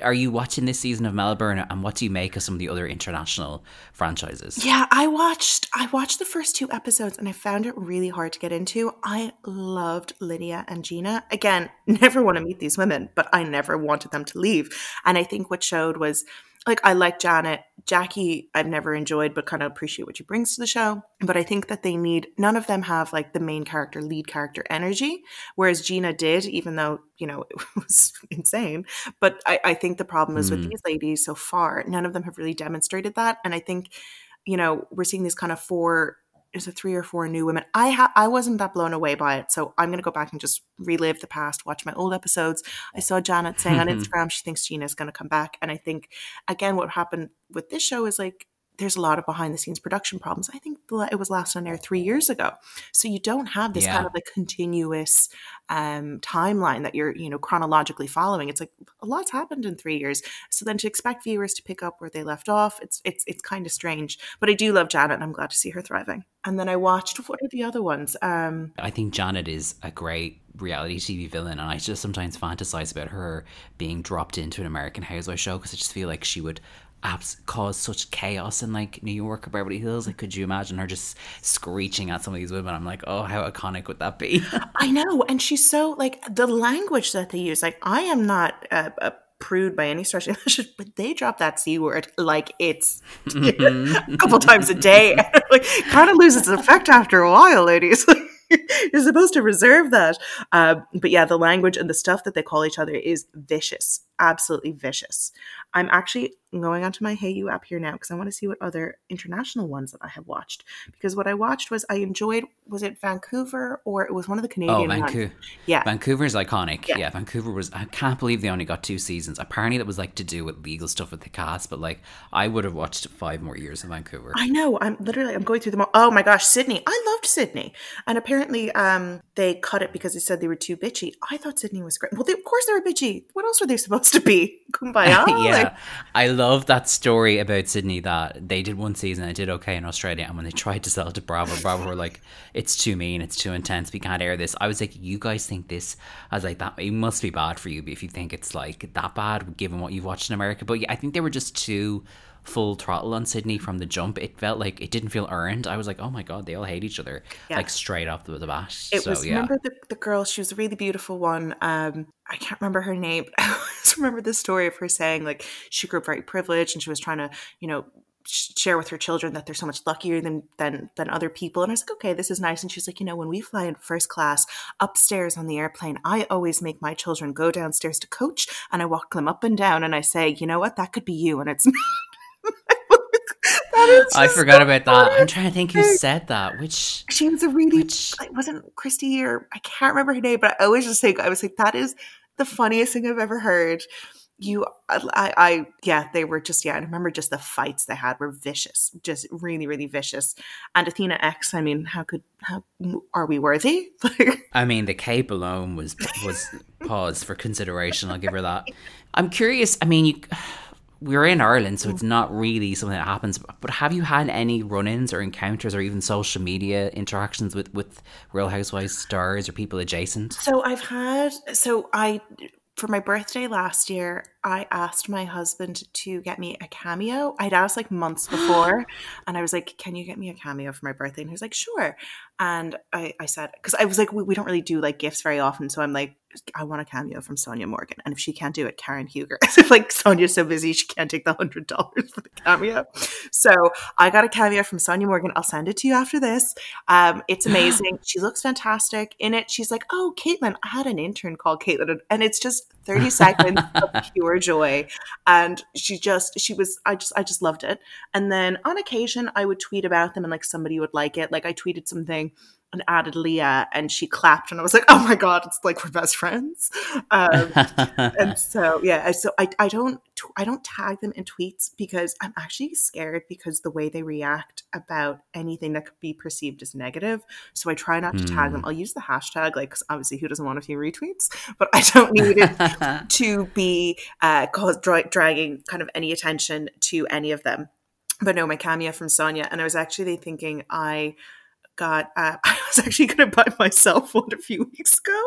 Are you watching this season of Melbourne, and what do you make of some of the other international franchises? yeah i watched i watched the first two episodes and i found it really hard to get into i loved lydia and gina again [LAUGHS] never want to meet these women but i never wanted them to leave and i think what showed was like I like Janet. Jackie, I've never enjoyed, but kind of appreciate what she brings to the show. But I think that they need none of them have like the main character, lead character energy, whereas Gina did, even though you know [LAUGHS] it was insane. But I, I think the problem is with Mm. these ladies so far, none of them have really demonstrated that. And I think, you know, we're seeing these kind of four is it three or four new women? I ha- I wasn't that blown away by it, so I'm gonna go back and just relive the past, watch my old episodes. I saw Janet saying on [LAUGHS] Instagram she thinks Gina's gonna come back, and I think again what happened with this show is like there's a lot of behind the scenes production problems. I think it was last on air three years ago, so you don't have this Yeah. kind of like continuous um, timeline that you're you know chronologically following. It's like a lot's happened in three years, so then to expect viewers to pick up where they left off, it's it's it's kind of strange. But I do love Janet, and I'm glad to see her thriving. And then I watched what are the other ones? Um, I think Janet is a great reality TV villain, and I just sometimes fantasize about her being dropped into an American Housewives show because I just feel like she would abs- caused such chaos in like New York or Beverly Hills. Like, could you imagine her just screeching at some of these women? I'm like, oh, how iconic would that be? [LAUGHS] I know, and she's so like the language that they use. Like, I am not a, a prude by any stretch of [LAUGHS] imagination, but they drop that c word like it's mm-hmm. [LAUGHS] a couple times a day. like, kind of loses its effect after a while, ladies. You're supposed to reserve that. Uh, but yeah, the language and the stuff that they call each other is vicious, absolutely vicious. I'm actually going onto my Hayu app here now because I want to see what other international ones that I have watched. Because what I watched was I enjoyed was it Vancouver or it was one of the Canadian oh, Vancouver. Yeah. Vancouver is iconic. Yeah. Yeah. Vancouver was I can't believe they only got two seasons. Apparently that was like to do with legal stuff with the cast, but like I would have watched five more years of Vancouver. I know. I'm literally I'm going through them all. Oh my gosh, Sydney. I loved Sydney. And apparently um they cut it because they said they were too bitchy. I thought Sydney was great. Well, they, of course they were bitchy. What else were they supposed to be? [LAUGHS] Kumbaya. [LAUGHS] yeah. Like, I love that story about Sydney that they did one season and it did okay in Australia and when they tried to sell it to Bravo, Bravo were like, It's too mean, it's too intense, we can't air this. I was like, You guys think this I was like that it must be bad for you if you think it's like that bad given what you've watched in America. But yeah, I think they were just too full throttle on Sydney from the jump. It felt like it didn't feel earned. I was like, oh my god, they all hate each other, Yeah. like straight off the, the bat. It so was yeah, remember the, the girl, she was a really beautiful one. Um I can't remember her name. but [LAUGHS] I always remember the story of her saying like she grew up very privileged and she was trying to, you know, share with her children that they're so much luckier than than than other people and i was like okay this is nice and she's like you know when we fly in first class upstairs on the airplane i always make my children go downstairs to coach and i walk them up and down and i say you know what that could be you and it's me That is [LAUGHS] I forgot about that. I'm trying to think who said that. Which she was a really Which- it wasn't Christy or I can't remember her name, but I always just think I was like, that is the funniest thing I've ever heard. You, uh, I, I, yeah, they were just, yeah. I remember just the fights they had were vicious, just really, really vicious. And Athena X, I mean, how could, how are we worthy? [LAUGHS] I mean, the cape alone was was pause for consideration. I'll give her that. I'm curious. I mean, you, we're in Ireland, so mm. it's not really something that happens. But have you had any run-ins or encounters, or even social media interactions with with Real Housewives stars or people adjacent? So I've had so I for my birthday last year, I asked my husband to get me a cameo. I'd asked like months [GASPS] before, and I was like, "Can you get me a cameo for my birthday?" And he was like, "Sure." And I, I said, because I was like, we, we don't really do like gifts very often, so I'm like, I want a cameo from Sonja Morgan, and if she can't do it, Karen Huger. [LAUGHS] As if like Sonja's so busy she can't take the hundred dollars for the cameo. So I got a cameo from Sonja Morgan. I'll send it to you after this. Um, it's [GASPS] amazing. she looks fantastic in it. She's like, "Oh, Caitlin, I had an intern called Caitlin," and it's just thirty [LAUGHS] seconds of pure joy. And she just, she was, I just, I just loved it. And then on occasion, I would tweet about them, and like somebody would like it. Like I tweeted something and added Leah, and she clapped, and I was like, "Oh my god, it's like we're best friends." Um, and [LAUGHS] so yeah so I, I don't i don't tag them in tweets because i'm actually scared because the way they react about anything that could be perceived as negative. So i try not to tag them. I'll use the hashtag like 'cause obviously who doesn't want a few retweets? But i don't need it [LAUGHS] to be uh cause, dra- dragging kind of any attention to any of them. But no my cameo from sonja and i was actually thinking i got uh, [LAUGHS] i was actually going to buy myself [LAUGHS] one a few weeks ago.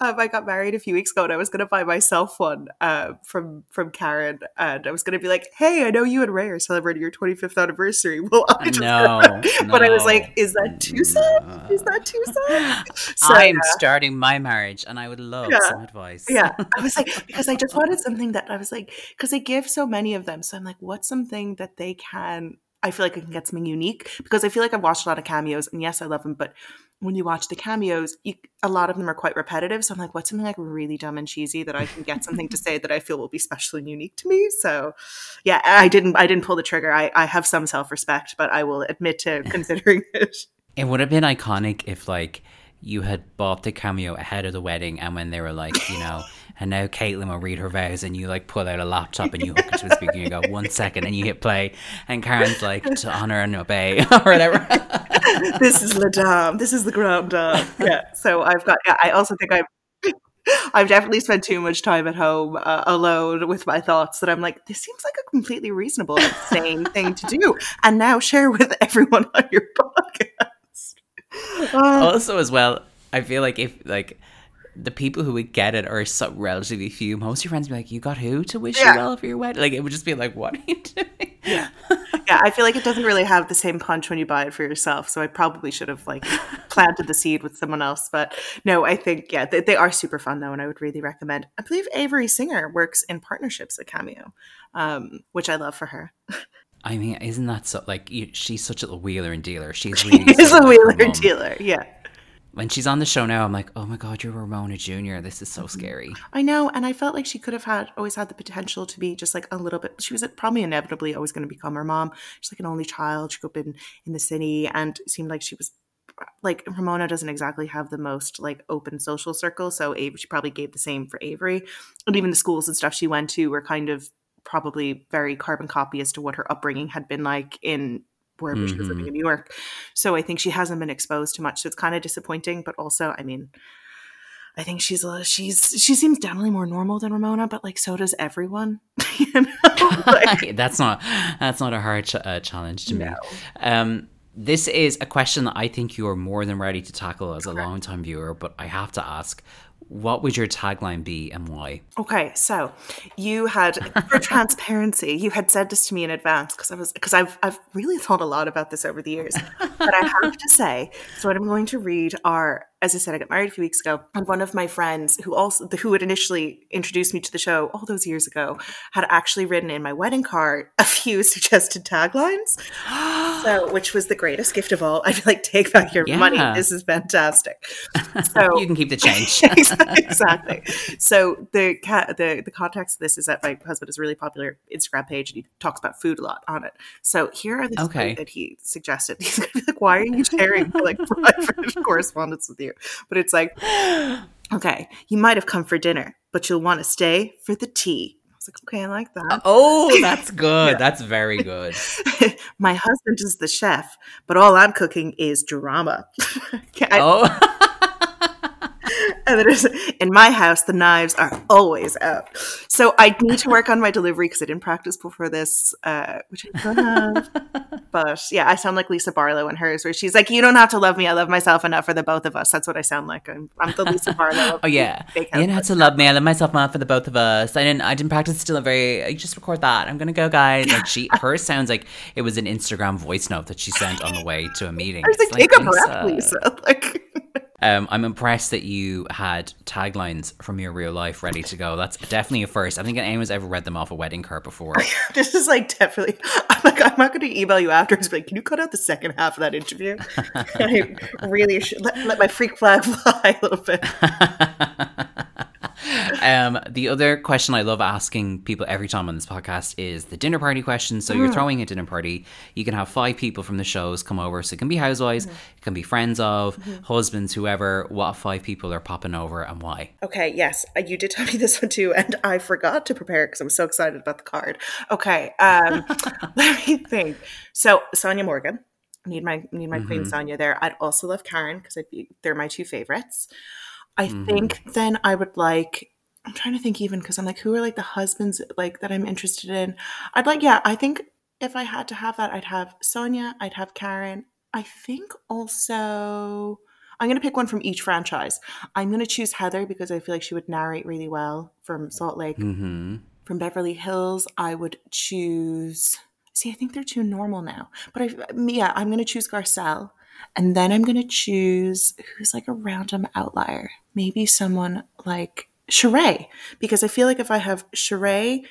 Um, i got married a few weeks ago and i was going to buy myself one uh, from from karen. And i was going to be like hey i know you and ray are celebrating your 25th anniversary. [LAUGHS] Well i just no, but i was like is that too sad is that too sad [GASPS] so I'm yeah. starting my marriage, and I would love Yeah. some advice. yeah. I was like because i just wanted something that i was like because they give so many of them. So i'm like what's something that they can i feel like i can get something unique because i feel like i've watched a lot of cameos and yes i love them but when you watch the cameos you, a lot of them are quite repetitive so i'm like what's something like really dumb and cheesy that i can get something to [LAUGHS] say that i feel will be special and unique to me? So yeah i didn't i didn't pull the trigger. I, I have some self-respect but i will admit to [LAUGHS] considering it. It would have been iconic if like you had bought the cameo ahead of the wedding and when they were like, you know, and now Caitlin will read her vows and you like pull out a laptop and you hook it to the speaker and you go one second and you hit play and Karen's like to honor and obey [LAUGHS] or whatever. this is la dame. This is the grand dame. Yeah. So I've got. Yeah, I also think I've. I've definitely spent too much time at home uh, alone with my thoughts that I'm like, this seems like a completely reasonable, sane thing to do. And now share with everyone on your [LAUGHS] podcast. Uh, also as well, I feel like if like the people who would get it are so relatively few. Most of your friends would be like, "You got who to wish Yeah. you well for your wedding?" Like it would just be like, "What are you doing?" Yeah. [LAUGHS] yeah, I feel like it doesn't really have the same punch when you buy it for yourself. So I probably should have like planted the seed with someone else. But no, I think yeah, they, they are super fun though, and I would really recommend. I believe Avery Singer works in partnerships at Cameo, um, which I love for her. I mean, isn't that so? Like, you, she's such a wheeler and dealer. She's [LAUGHS] really She's so a wheeler mum. dealer. Yeah. When she's on the show now, I'm like, "Oh my god, you're Ramona Jr. This is so Mm-hmm. scary." I know, and I felt like she could have had always had the potential to be just like a little bit. She was probably inevitably always going to become her mom. She's like an only child. She grew up in in the city, and it seemed like she was like Ramona doesn't exactly have the most like open social circle. So Avery, she probably gave the same for Avery, and even the schools and stuff she went to were kind of probably very carbon copy as to what her upbringing had been like in wherever she was living in New York. So I think she hasn't been exposed to much. So it's kind of disappointing, but also, I mean, I think she's a, she's she seems definitely more normal than Ramona, but like so does everyone. [LAUGHS] you know, [LAUGHS] like, [LAUGHS] that's not that's not a hard ch- uh, challenge to me. No. Um, this is a question that I think you are more than ready to tackle as a long time viewer, but I have to ask: What would your tagline be and why? Okay, so you had for [LAUGHS] transparency, you had said this to me in advance because I was because I've I've really thought a lot about this over the years. But I have to say, so what I'm going to read are, as I said, I got married a few weeks ago, and one of my friends who also who had initially introduced me to the show all those years ago had actually written in my wedding card a few [LAUGHS] suggested taglines. [GASPS] So, which was the greatest gift of all. [LAUGHS] I feel like take back your money. This is fantastic. [LAUGHS] So You can keep the change. exactly. So the the the context of this is that my husband has a really popular Instagram page and he talks about food a lot on it. So here are the Okay. okay. that he suggested. He's gonna be like, "Why are you sharing like private correspondence with you?" But it's like, okay, you might have come for dinner, but you'll want to stay for the tea. I was like, okay, I like that. Uh, oh, [LAUGHS] that's good. That's very [LAUGHS] good. my husband is the chef, but all I'm cooking is drama. [LAUGHS] Okay, I- Oh, Then in my house, the knives are always out. So I need to work on my delivery because I didn't practice before this, uh, which I don't have. [LAUGHS] But yeah, I sound like Lisa Barlow in hers, where she's like, "You don't have to love me. I love myself enough for the both of us." That's what I sound like. I'm, I'm the Lisa Barlow. Of [LAUGHS] oh yeah. You don't have to love me. I love myself enough for the both of us. I didn't. I didn't practice delivery. I just record that. I'm gonna go, guys. Like she, [LAUGHS] hers sounds like it was an Instagram voice note that she sent on the way to a meeting. I was like, It's "Take a breath. Lisa." Like, Um, I'm impressed that you had taglines from your real life ready to go. That's definitely a first. I think anyone's ever read them off a wedding card before. [LAUGHS] this is like definitely. I'm like, I'm not going to email you afterwards. But like, can you cut out the second half of that interview? [LAUGHS] I really should let, let my freak flag [LAUGHS] fly a little bit. Um, the other question I love asking people every time on this podcast is the dinner party question. So Mm. you're throwing a dinner party. You can have five people from the shows come over. So it can be housewives, Mm-hmm. it can be friends of, husbands, whoever. What five people are popping over and why? Okay, yes, uh, you did tell me this one too, and I forgot to prepare because I'm so excited about the card. Okay, um, [LAUGHS] let me think. So Sonja Morgan, need my need my queen Sonja there. I'd also love Karen because I'd be they're my two favorites. I think then I would like. I'm trying to think even because I'm like, who are like the husbands like that I'm interested in? I'd like, yeah, I think if I had to have that, I'd have Sonja, I'd have Karen. I think also I'm going to pick one from each franchise. I'm going to choose Heather because I feel like she would narrate really well from Salt Lake. Mm-hmm. From Beverly Hills, I would choose. See, I think they're too normal now. But I, yeah, I'm going to choose Garcelle. And then I'm going to choose who's like a random outlier. Maybe someone like Sheree. Because I feel like if I have Sheree,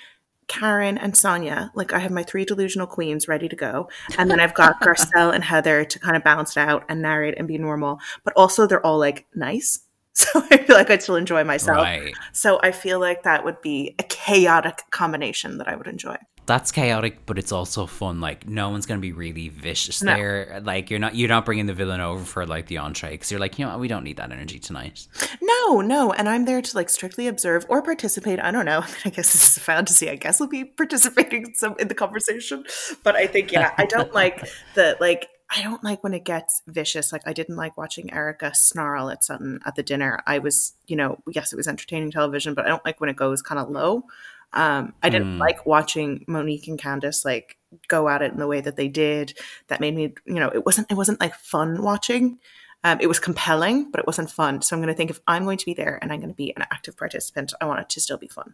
Karen, and Sonja, like I have my three delusional queens ready to go. And then I've got [LAUGHS] Garcelle and Heather to kind of balance it out and narrate and be normal. But also, they're all like nice. [LAUGHS] So I feel like I'd still enjoy myself. Right. So I feel like that would be a chaotic combination that I would enjoy. That's chaotic, but it's also fun. Like no one's gonna be really vicious No. there. Like you're not you're not bringing the villain over for like the entree because you're like you know what, we don't need that energy tonight. No, no, and I'm there to like strictly observe or participate. I don't know. [LAUGHS] I guess this is a fantasy. I guess I'll be participating in some in the conversation. But I think yeah, I don't like [LAUGHS] the like I don't like when it gets vicious. Like I didn't like watching Erika snarl at something at the dinner. I was, you know, yes, it was entertaining television, but I don't like when it goes kind of low. Um, I didn't Mm. like watching Monique and Candiace like go at it in the way that they did. That made me, you know, it wasn't it wasn't like fun watching. Um, it was compelling, but it wasn't fun. So I'm going to think if I'm going to be there and I'm going to be an active participant, I want it to still be fun.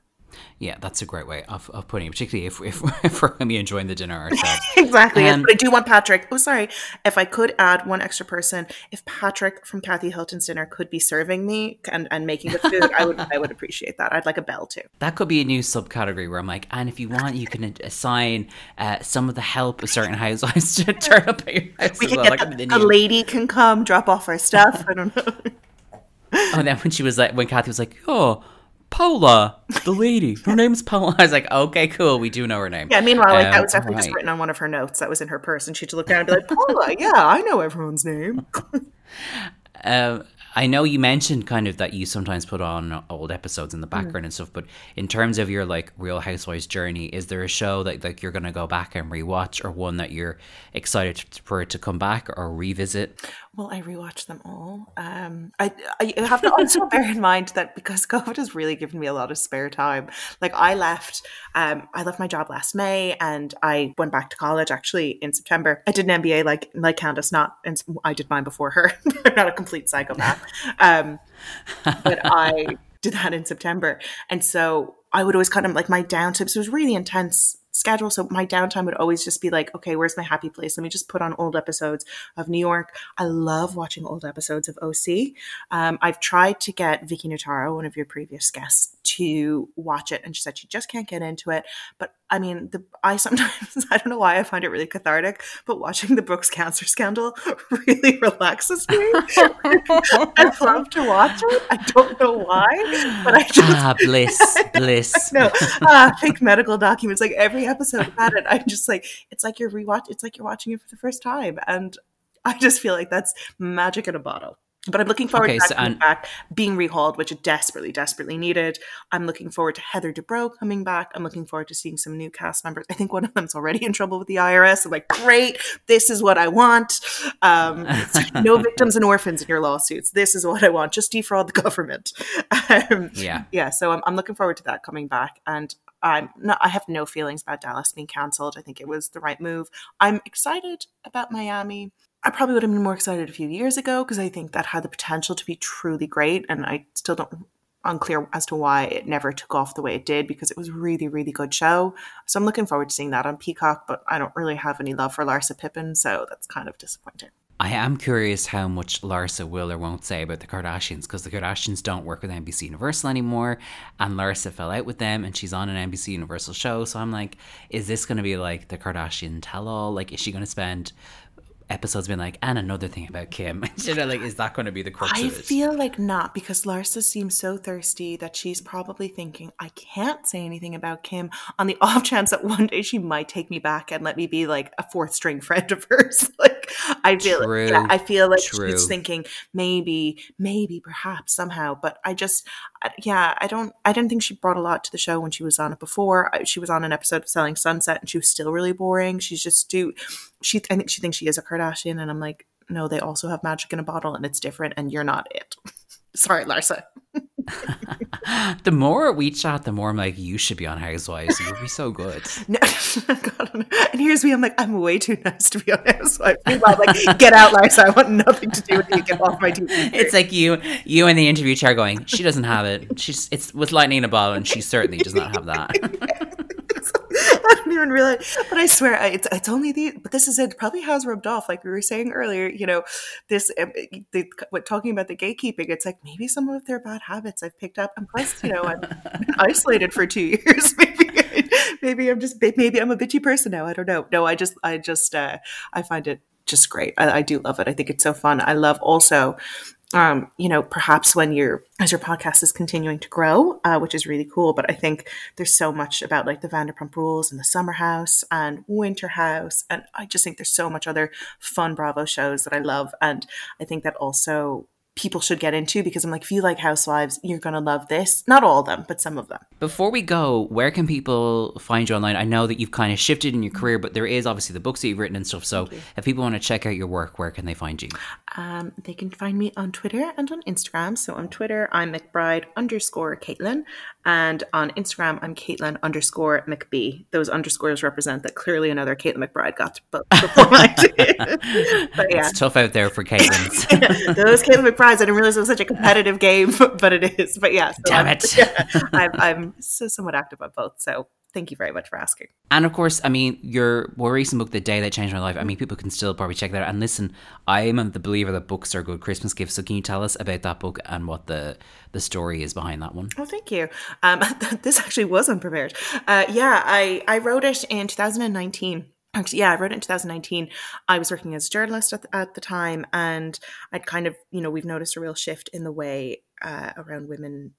Yeah, that's a great way of, of putting it, particularly if, if, [LAUGHS] if we're going to be enjoying the dinner ourselves. [LAUGHS] exactly. Um, but I do want Patrick. Oh, sorry. If I could add one extra person, if Patrick from Kathy Hilton's dinner could be serving me and, and making the food, I would I would appreciate that. I'd like a bell too. That could be a new subcategory where I'm like, and if you want, you can assign uh, some of the help of certain housewives to [LAUGHS] turn up at your house. We can well. get like, the, a lady can come drop off our stuff. I don't know. oh, and then when she was like, when Kathy was like, oh Paula, the lady. Her name's Paula. I was like, okay, cool. We do know her name. Yeah, meanwhile, like, um, that was definitely right. just written on one of her notes that was in her purse. And she'd look down and be like, Paula, [LAUGHS] yeah, I know everyone's name. um, I know you mentioned kind of that you sometimes put on old episodes in the mm. background mm. and stuff, but in terms of your like Real Housewives journey, is there a show that like you're gonna go back and rewatch, or one that you're excited for it to come back or revisit? Well, I rewatched them all. Um, I, I have to also [LAUGHS] bear in mind that because COVID has really given me a lot of spare time. Like I left, um, I left my job last May, and I went back to college actually in September. I did an MBA like like Candiace, not and I did mine before her. [LAUGHS] I'm not a complete psychopath, um, but I [LAUGHS] did that in September, and so I would always kind of like my downtime. So it was really intense schedule. So my downtime would always just be like, okay, where's my happy place? Let me just put on old episodes of New York. I love watching old episodes of OC. Um, I've tried to get Vicky Notaro, one of your previous guests, to watch it, and she said she just can't get into it. But I mean, the I sometimes [LAUGHS] I don't know why I find it really cathartic, but watching the Brooks cancer scandal [LAUGHS] really relaxes me. [LAUGHS] I love to watch it. I don't know why, but I just ah bliss, bliss. no, ah, fake medical documents. Like every episode about it, I'm just like it's like you're rewatch. It's like you're watching it for the first time, and I just feel like that's magic in a bottle. But I'm looking forward okay, to so, coming back, being rehauled, which it desperately, desperately needed. I'm looking forward to Heather Dubrow coming back. I'm looking forward to seeing some new cast members. I think one of them's already in trouble with the IRS. I'm like, great, this is what I want. Um, [LAUGHS] no victims and orphans in your lawsuits. This is what I want. Just defraud the government. [LAUGHS] Um, yeah, yeah. So I'm, I'm looking forward to that coming back, and I'm not, I have no feelings about Dallas being cancelled. I think it was the right move. I'm excited about Miami. I probably would have been more excited a few years ago because I think that had the potential to be truly great. And I still don't unclear as to why it never took off the way it did because it was really, really good show. So I'm looking forward to seeing that on Peacock, but I don't really have any love for Larsa Pippen, so that's kind of disappointing. I am curious how much Larsa will or won't say about the Kardashians because the Kardashians don't work with NBC Universal anymore, and Larsa fell out with them, and she's on an NBC Universal show. So I'm like, is this going to be like the Kardashian tell-all? Like, is she going to spend episodes been like, and another thing about Kim. [LAUGHS] you know, like, is that going to be the crux I feel like not because Larsa seems so thirsty that she's probably thinking, I can't say anything about Kim on the [LAUGHS] off chance that one day she might take me back and let me be like a fourth string friend of hers. [LAUGHS] like, I feel, True. yeah, I feel like True. she's thinking maybe, maybe, perhaps somehow. But I just, yeah, I don't, I don't think she brought a lot to the show when she was on it before. She was on an episode of Selling Sunset and she was still really boring. She's just do, she, I think she thinks she is a Kardashian, and I'm like, no, they also have magic in a bottle, and it's different, and you're not it. [LAUGHS] Sorry, Larsa. [LAUGHS] the more we chat, the more I'm like, you should be on Housewives. You would be so good. [LAUGHS] No, God, and here's me. I'm like, I'm way too nice to be on Housewives. Meanwhile, like, get out, Larsa. I want nothing to do with you. Get off my TV. It's like you, you in the interview chair going, she doesn't have it. She's it's with lightning in a bottle, and she certainly does not have that. I don't even realize. But I swear, it's it's only the. But this is it. Probably has rubbed off, like we were saying earlier. You know, this um, the what talking about the gatekeeping. It's like maybe some of their bad habits I've picked up, and plus, you know, I'm [LAUGHS] isolated for two [LAUGHS] years. Maybe maybe I'm just maybe I'm a bitchy person now. I don't know. No, I just I just uh, I find it just great. I, I, do love it. I think it's so fun. I love also um, you know, perhaps when you're as your podcast is continuing to grow, uh, which is really cool. But I think there's so much about like the Vanderpump Rules and the Summer House and Winter House, and I just think there's so much other fun Bravo shows that I love, and I think that also people should get into because I'm like, if you like Housewives, you're going to love this. Not all of them, but some of them. Before we go, where can people find you online? I know that you've kind of shifted in your career, but there is obviously the books that you've written and stuff. So if people want to check out your work, where can they find you? Um, they can find me on Twitter and on Instagram. So on Twitter, I'm McBride underscore Caitlin. And on Instagram, I'm Caitlin underscore McBee. Those underscores represent that clearly another Caitlin McBride got [LAUGHS] before I [LAUGHS] did. but yeah. It's tough out there for Caitlins. [LAUGHS] Those Caitlin McBrides, I didn't realize it was such a competitive game, but it is. But yeah. So Damn I'm, it. Yeah, I'm, I'm somewhat active on both. So thank you very much for asking. And of course, I mean, your more recent book, The Day That Changed My Life, I mean, people can still probably check that out. And listen, I am the believer that books are good Christmas gifts. So can you tell us about that book and what the, the story is behind that one? Oh, thank you. Um, [LAUGHS] this actually was unprepared. Uh, yeah, I, I wrote it in 2019. Actually, yeah, I wrote it in 2019. I was working as a journalist at the, at the time, and I'd kind of, you know, we've noticed a real shift in the way uh, around women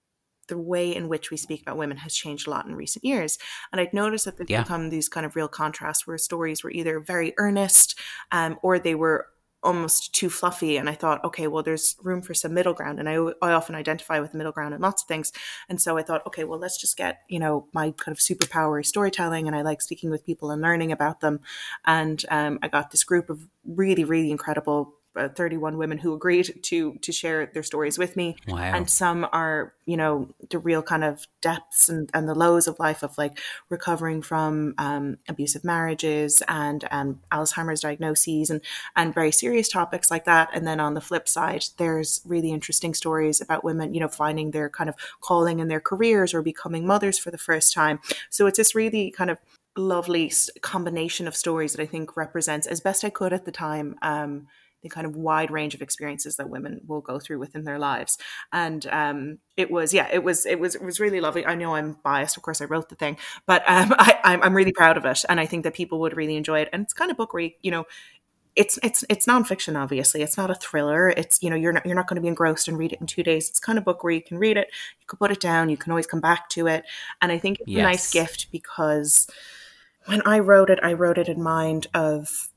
the way in which we speak about women has changed a lot in recent years. And I'd noticed that there's yeah. become these kind of real contrasts where stories were either very earnest um, or they were almost too fluffy. And I thought, okay, well, there's room for some middle ground. And I, I often identify with the middle ground in lots of things. And so I thought, okay, well, let's just get, you know, my kind of superpower storytelling. And I like speaking with people and learning about them. And um, I got this group of really, really incredible uh, 31 women who agreed to to share their stories with me. Wow. and some are you know the real kind of depths and, and the lows of life of like recovering from um, abusive marriages and um, alzheimer's diagnoses and and very serious topics like that. And then on the flip side there's really interesting stories about women you know finding their kind of calling in their careers or becoming mothers for the first time. So it's this really kind of lovely combination of stories that i think represents as best i could at the time um, the kind of wide range of experiences that women will go through within their lives. And um, it was, yeah, it was, it was, it was really lovely. I know I'm biased, of course, I wrote the thing, but um, [LAUGHS] I, I'm, I'm really proud of it, and I think that people would really enjoy it. And it's kind of book where you, you know it's it's it's nonfiction obviously it's not a thriller it's you know you're not you're not going to be engrossed and read it in two days it's kind of book where you can read it you can put it down you can always come back to it and i think it's yes. a nice gift because when i wrote it i wrote it in mind of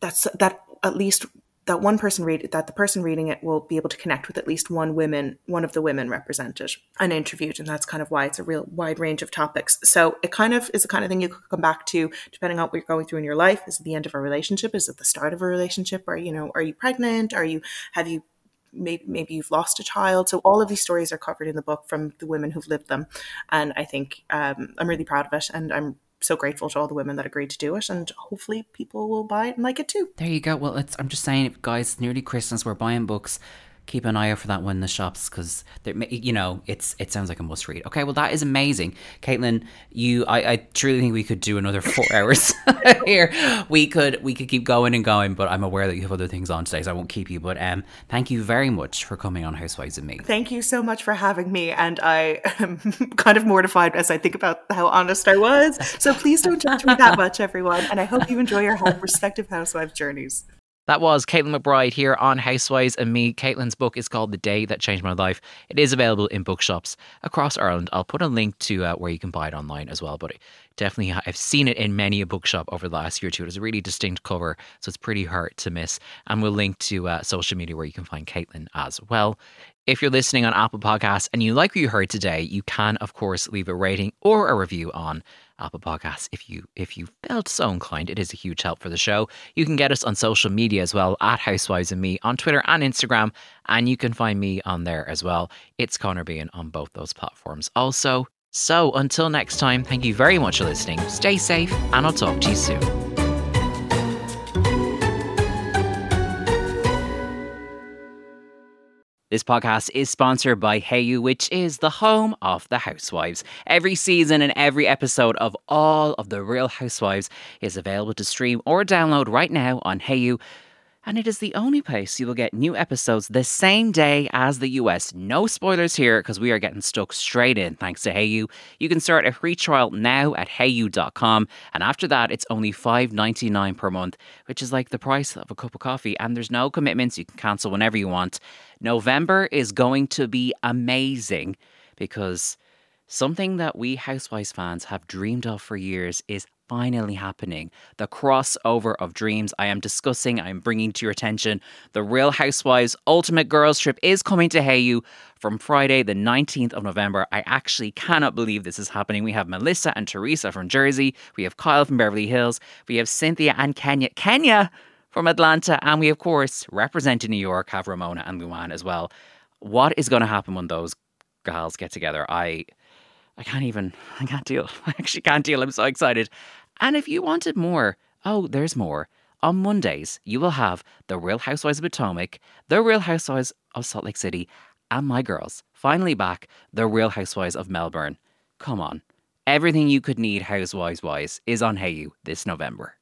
that's that at least that one person read that the person reading it will be able to connect with at least one women one of the women represented and interviewed and that's kind of why it's a real wide range of topics. So it kind of is the kind of thing you could come back to depending on what you're going through in your life. Is it the end of a relationship? Is it the start of a relationship? Or you know are you pregnant? Are you have you maybe, maybe you've lost a child? So all of these stories are covered in the book from the women who've lived them. And i think um, i'm really proud of it and i'm so grateful to all the women that agreed to do it, and hopefully people will buy it and like it too. There you go. Well, it's I'm just saying, guys, nearly Christmas. We're buying books keep an eye out for that one in the shops because you know it's it sounds like a must read. Okay, well that is amazing, Caitlin. You, I, I truly think we could do another four [LAUGHS] hours [LAUGHS] here. We could we could keep going and going, but I'm aware that you have other things on today, so I won't keep you. But um, thank you very much for coming on Housewives and Me. Thank you so much for having me, and I am [LAUGHS] kind of mortified as I think about how honest I was. So please don't judge me that much, everyone. And I hope you enjoy your respective housewives journeys. That was Caitlin McBride here on Housewives and Me. Caitlin's book is called The Day That Changed My Life. It is available in bookshops across Ireland. I'll put a link to uh, where you can buy it online as well. But definitely, I've seen it in many a bookshop over the last year or two. It has a really distinct cover, so it's pretty hard to miss. And we'll link to uh, social media where you can find Caitlin as well. If you're listening on Apple Podcasts and you like what you heard today, you can, of course, leave a rating or a review on Apple Podcasts if you if you felt so inclined. It is a huge help for the show. You can get us on social media as well at Housewives and Me on Twitter and Instagram, and you can find me on there as well. It's Connor Bean on both those platforms also. So until next time, thank you very much for listening. Stay safe, and I'll talk to you soon. This podcast is sponsored by Hayu, which is the home of the Housewives. Every season and every episode of all of the Real Housewives is available to stream or download right now on Hayu and it is the only place you will get new episodes the same day as the US. No spoilers here because we are getting stuck straight in thanks to Hayu. You can start a free trial now at hayu.com and after that it's only $5.99 per month, which is like the price of a cup of coffee and there's no commitments. You can cancel whenever you want. November is going to be amazing because something that we Housewives fans have dreamed of for years is finally happening. The crossover of dreams I am discussing, I am bringing to your attention. The Real Housewives Ultimate Girls Trip is coming to Hayu from Friday, the 19th of November. I actually cannot believe this is happening. We have Melissa and Teresa from Jersey, we have Kyle from Beverly Hills, we have Cynthia and Kenya. Kenya! From Atlanta, and we, of course, representing New York, have Ramona and Luann as well. What is going to happen when those gals get together? I I can't even, I can't deal. [LAUGHS] I actually can't deal. I'm so excited. And if you wanted more, oh, there's more. On Mondays, you will have The Real Housewives of Potomac, The Real Housewives of Salt Lake City, and my girls. Finally back, The Real Housewives of Melbourne. Come on. Everything you could need housewives wise is on Hayu this November.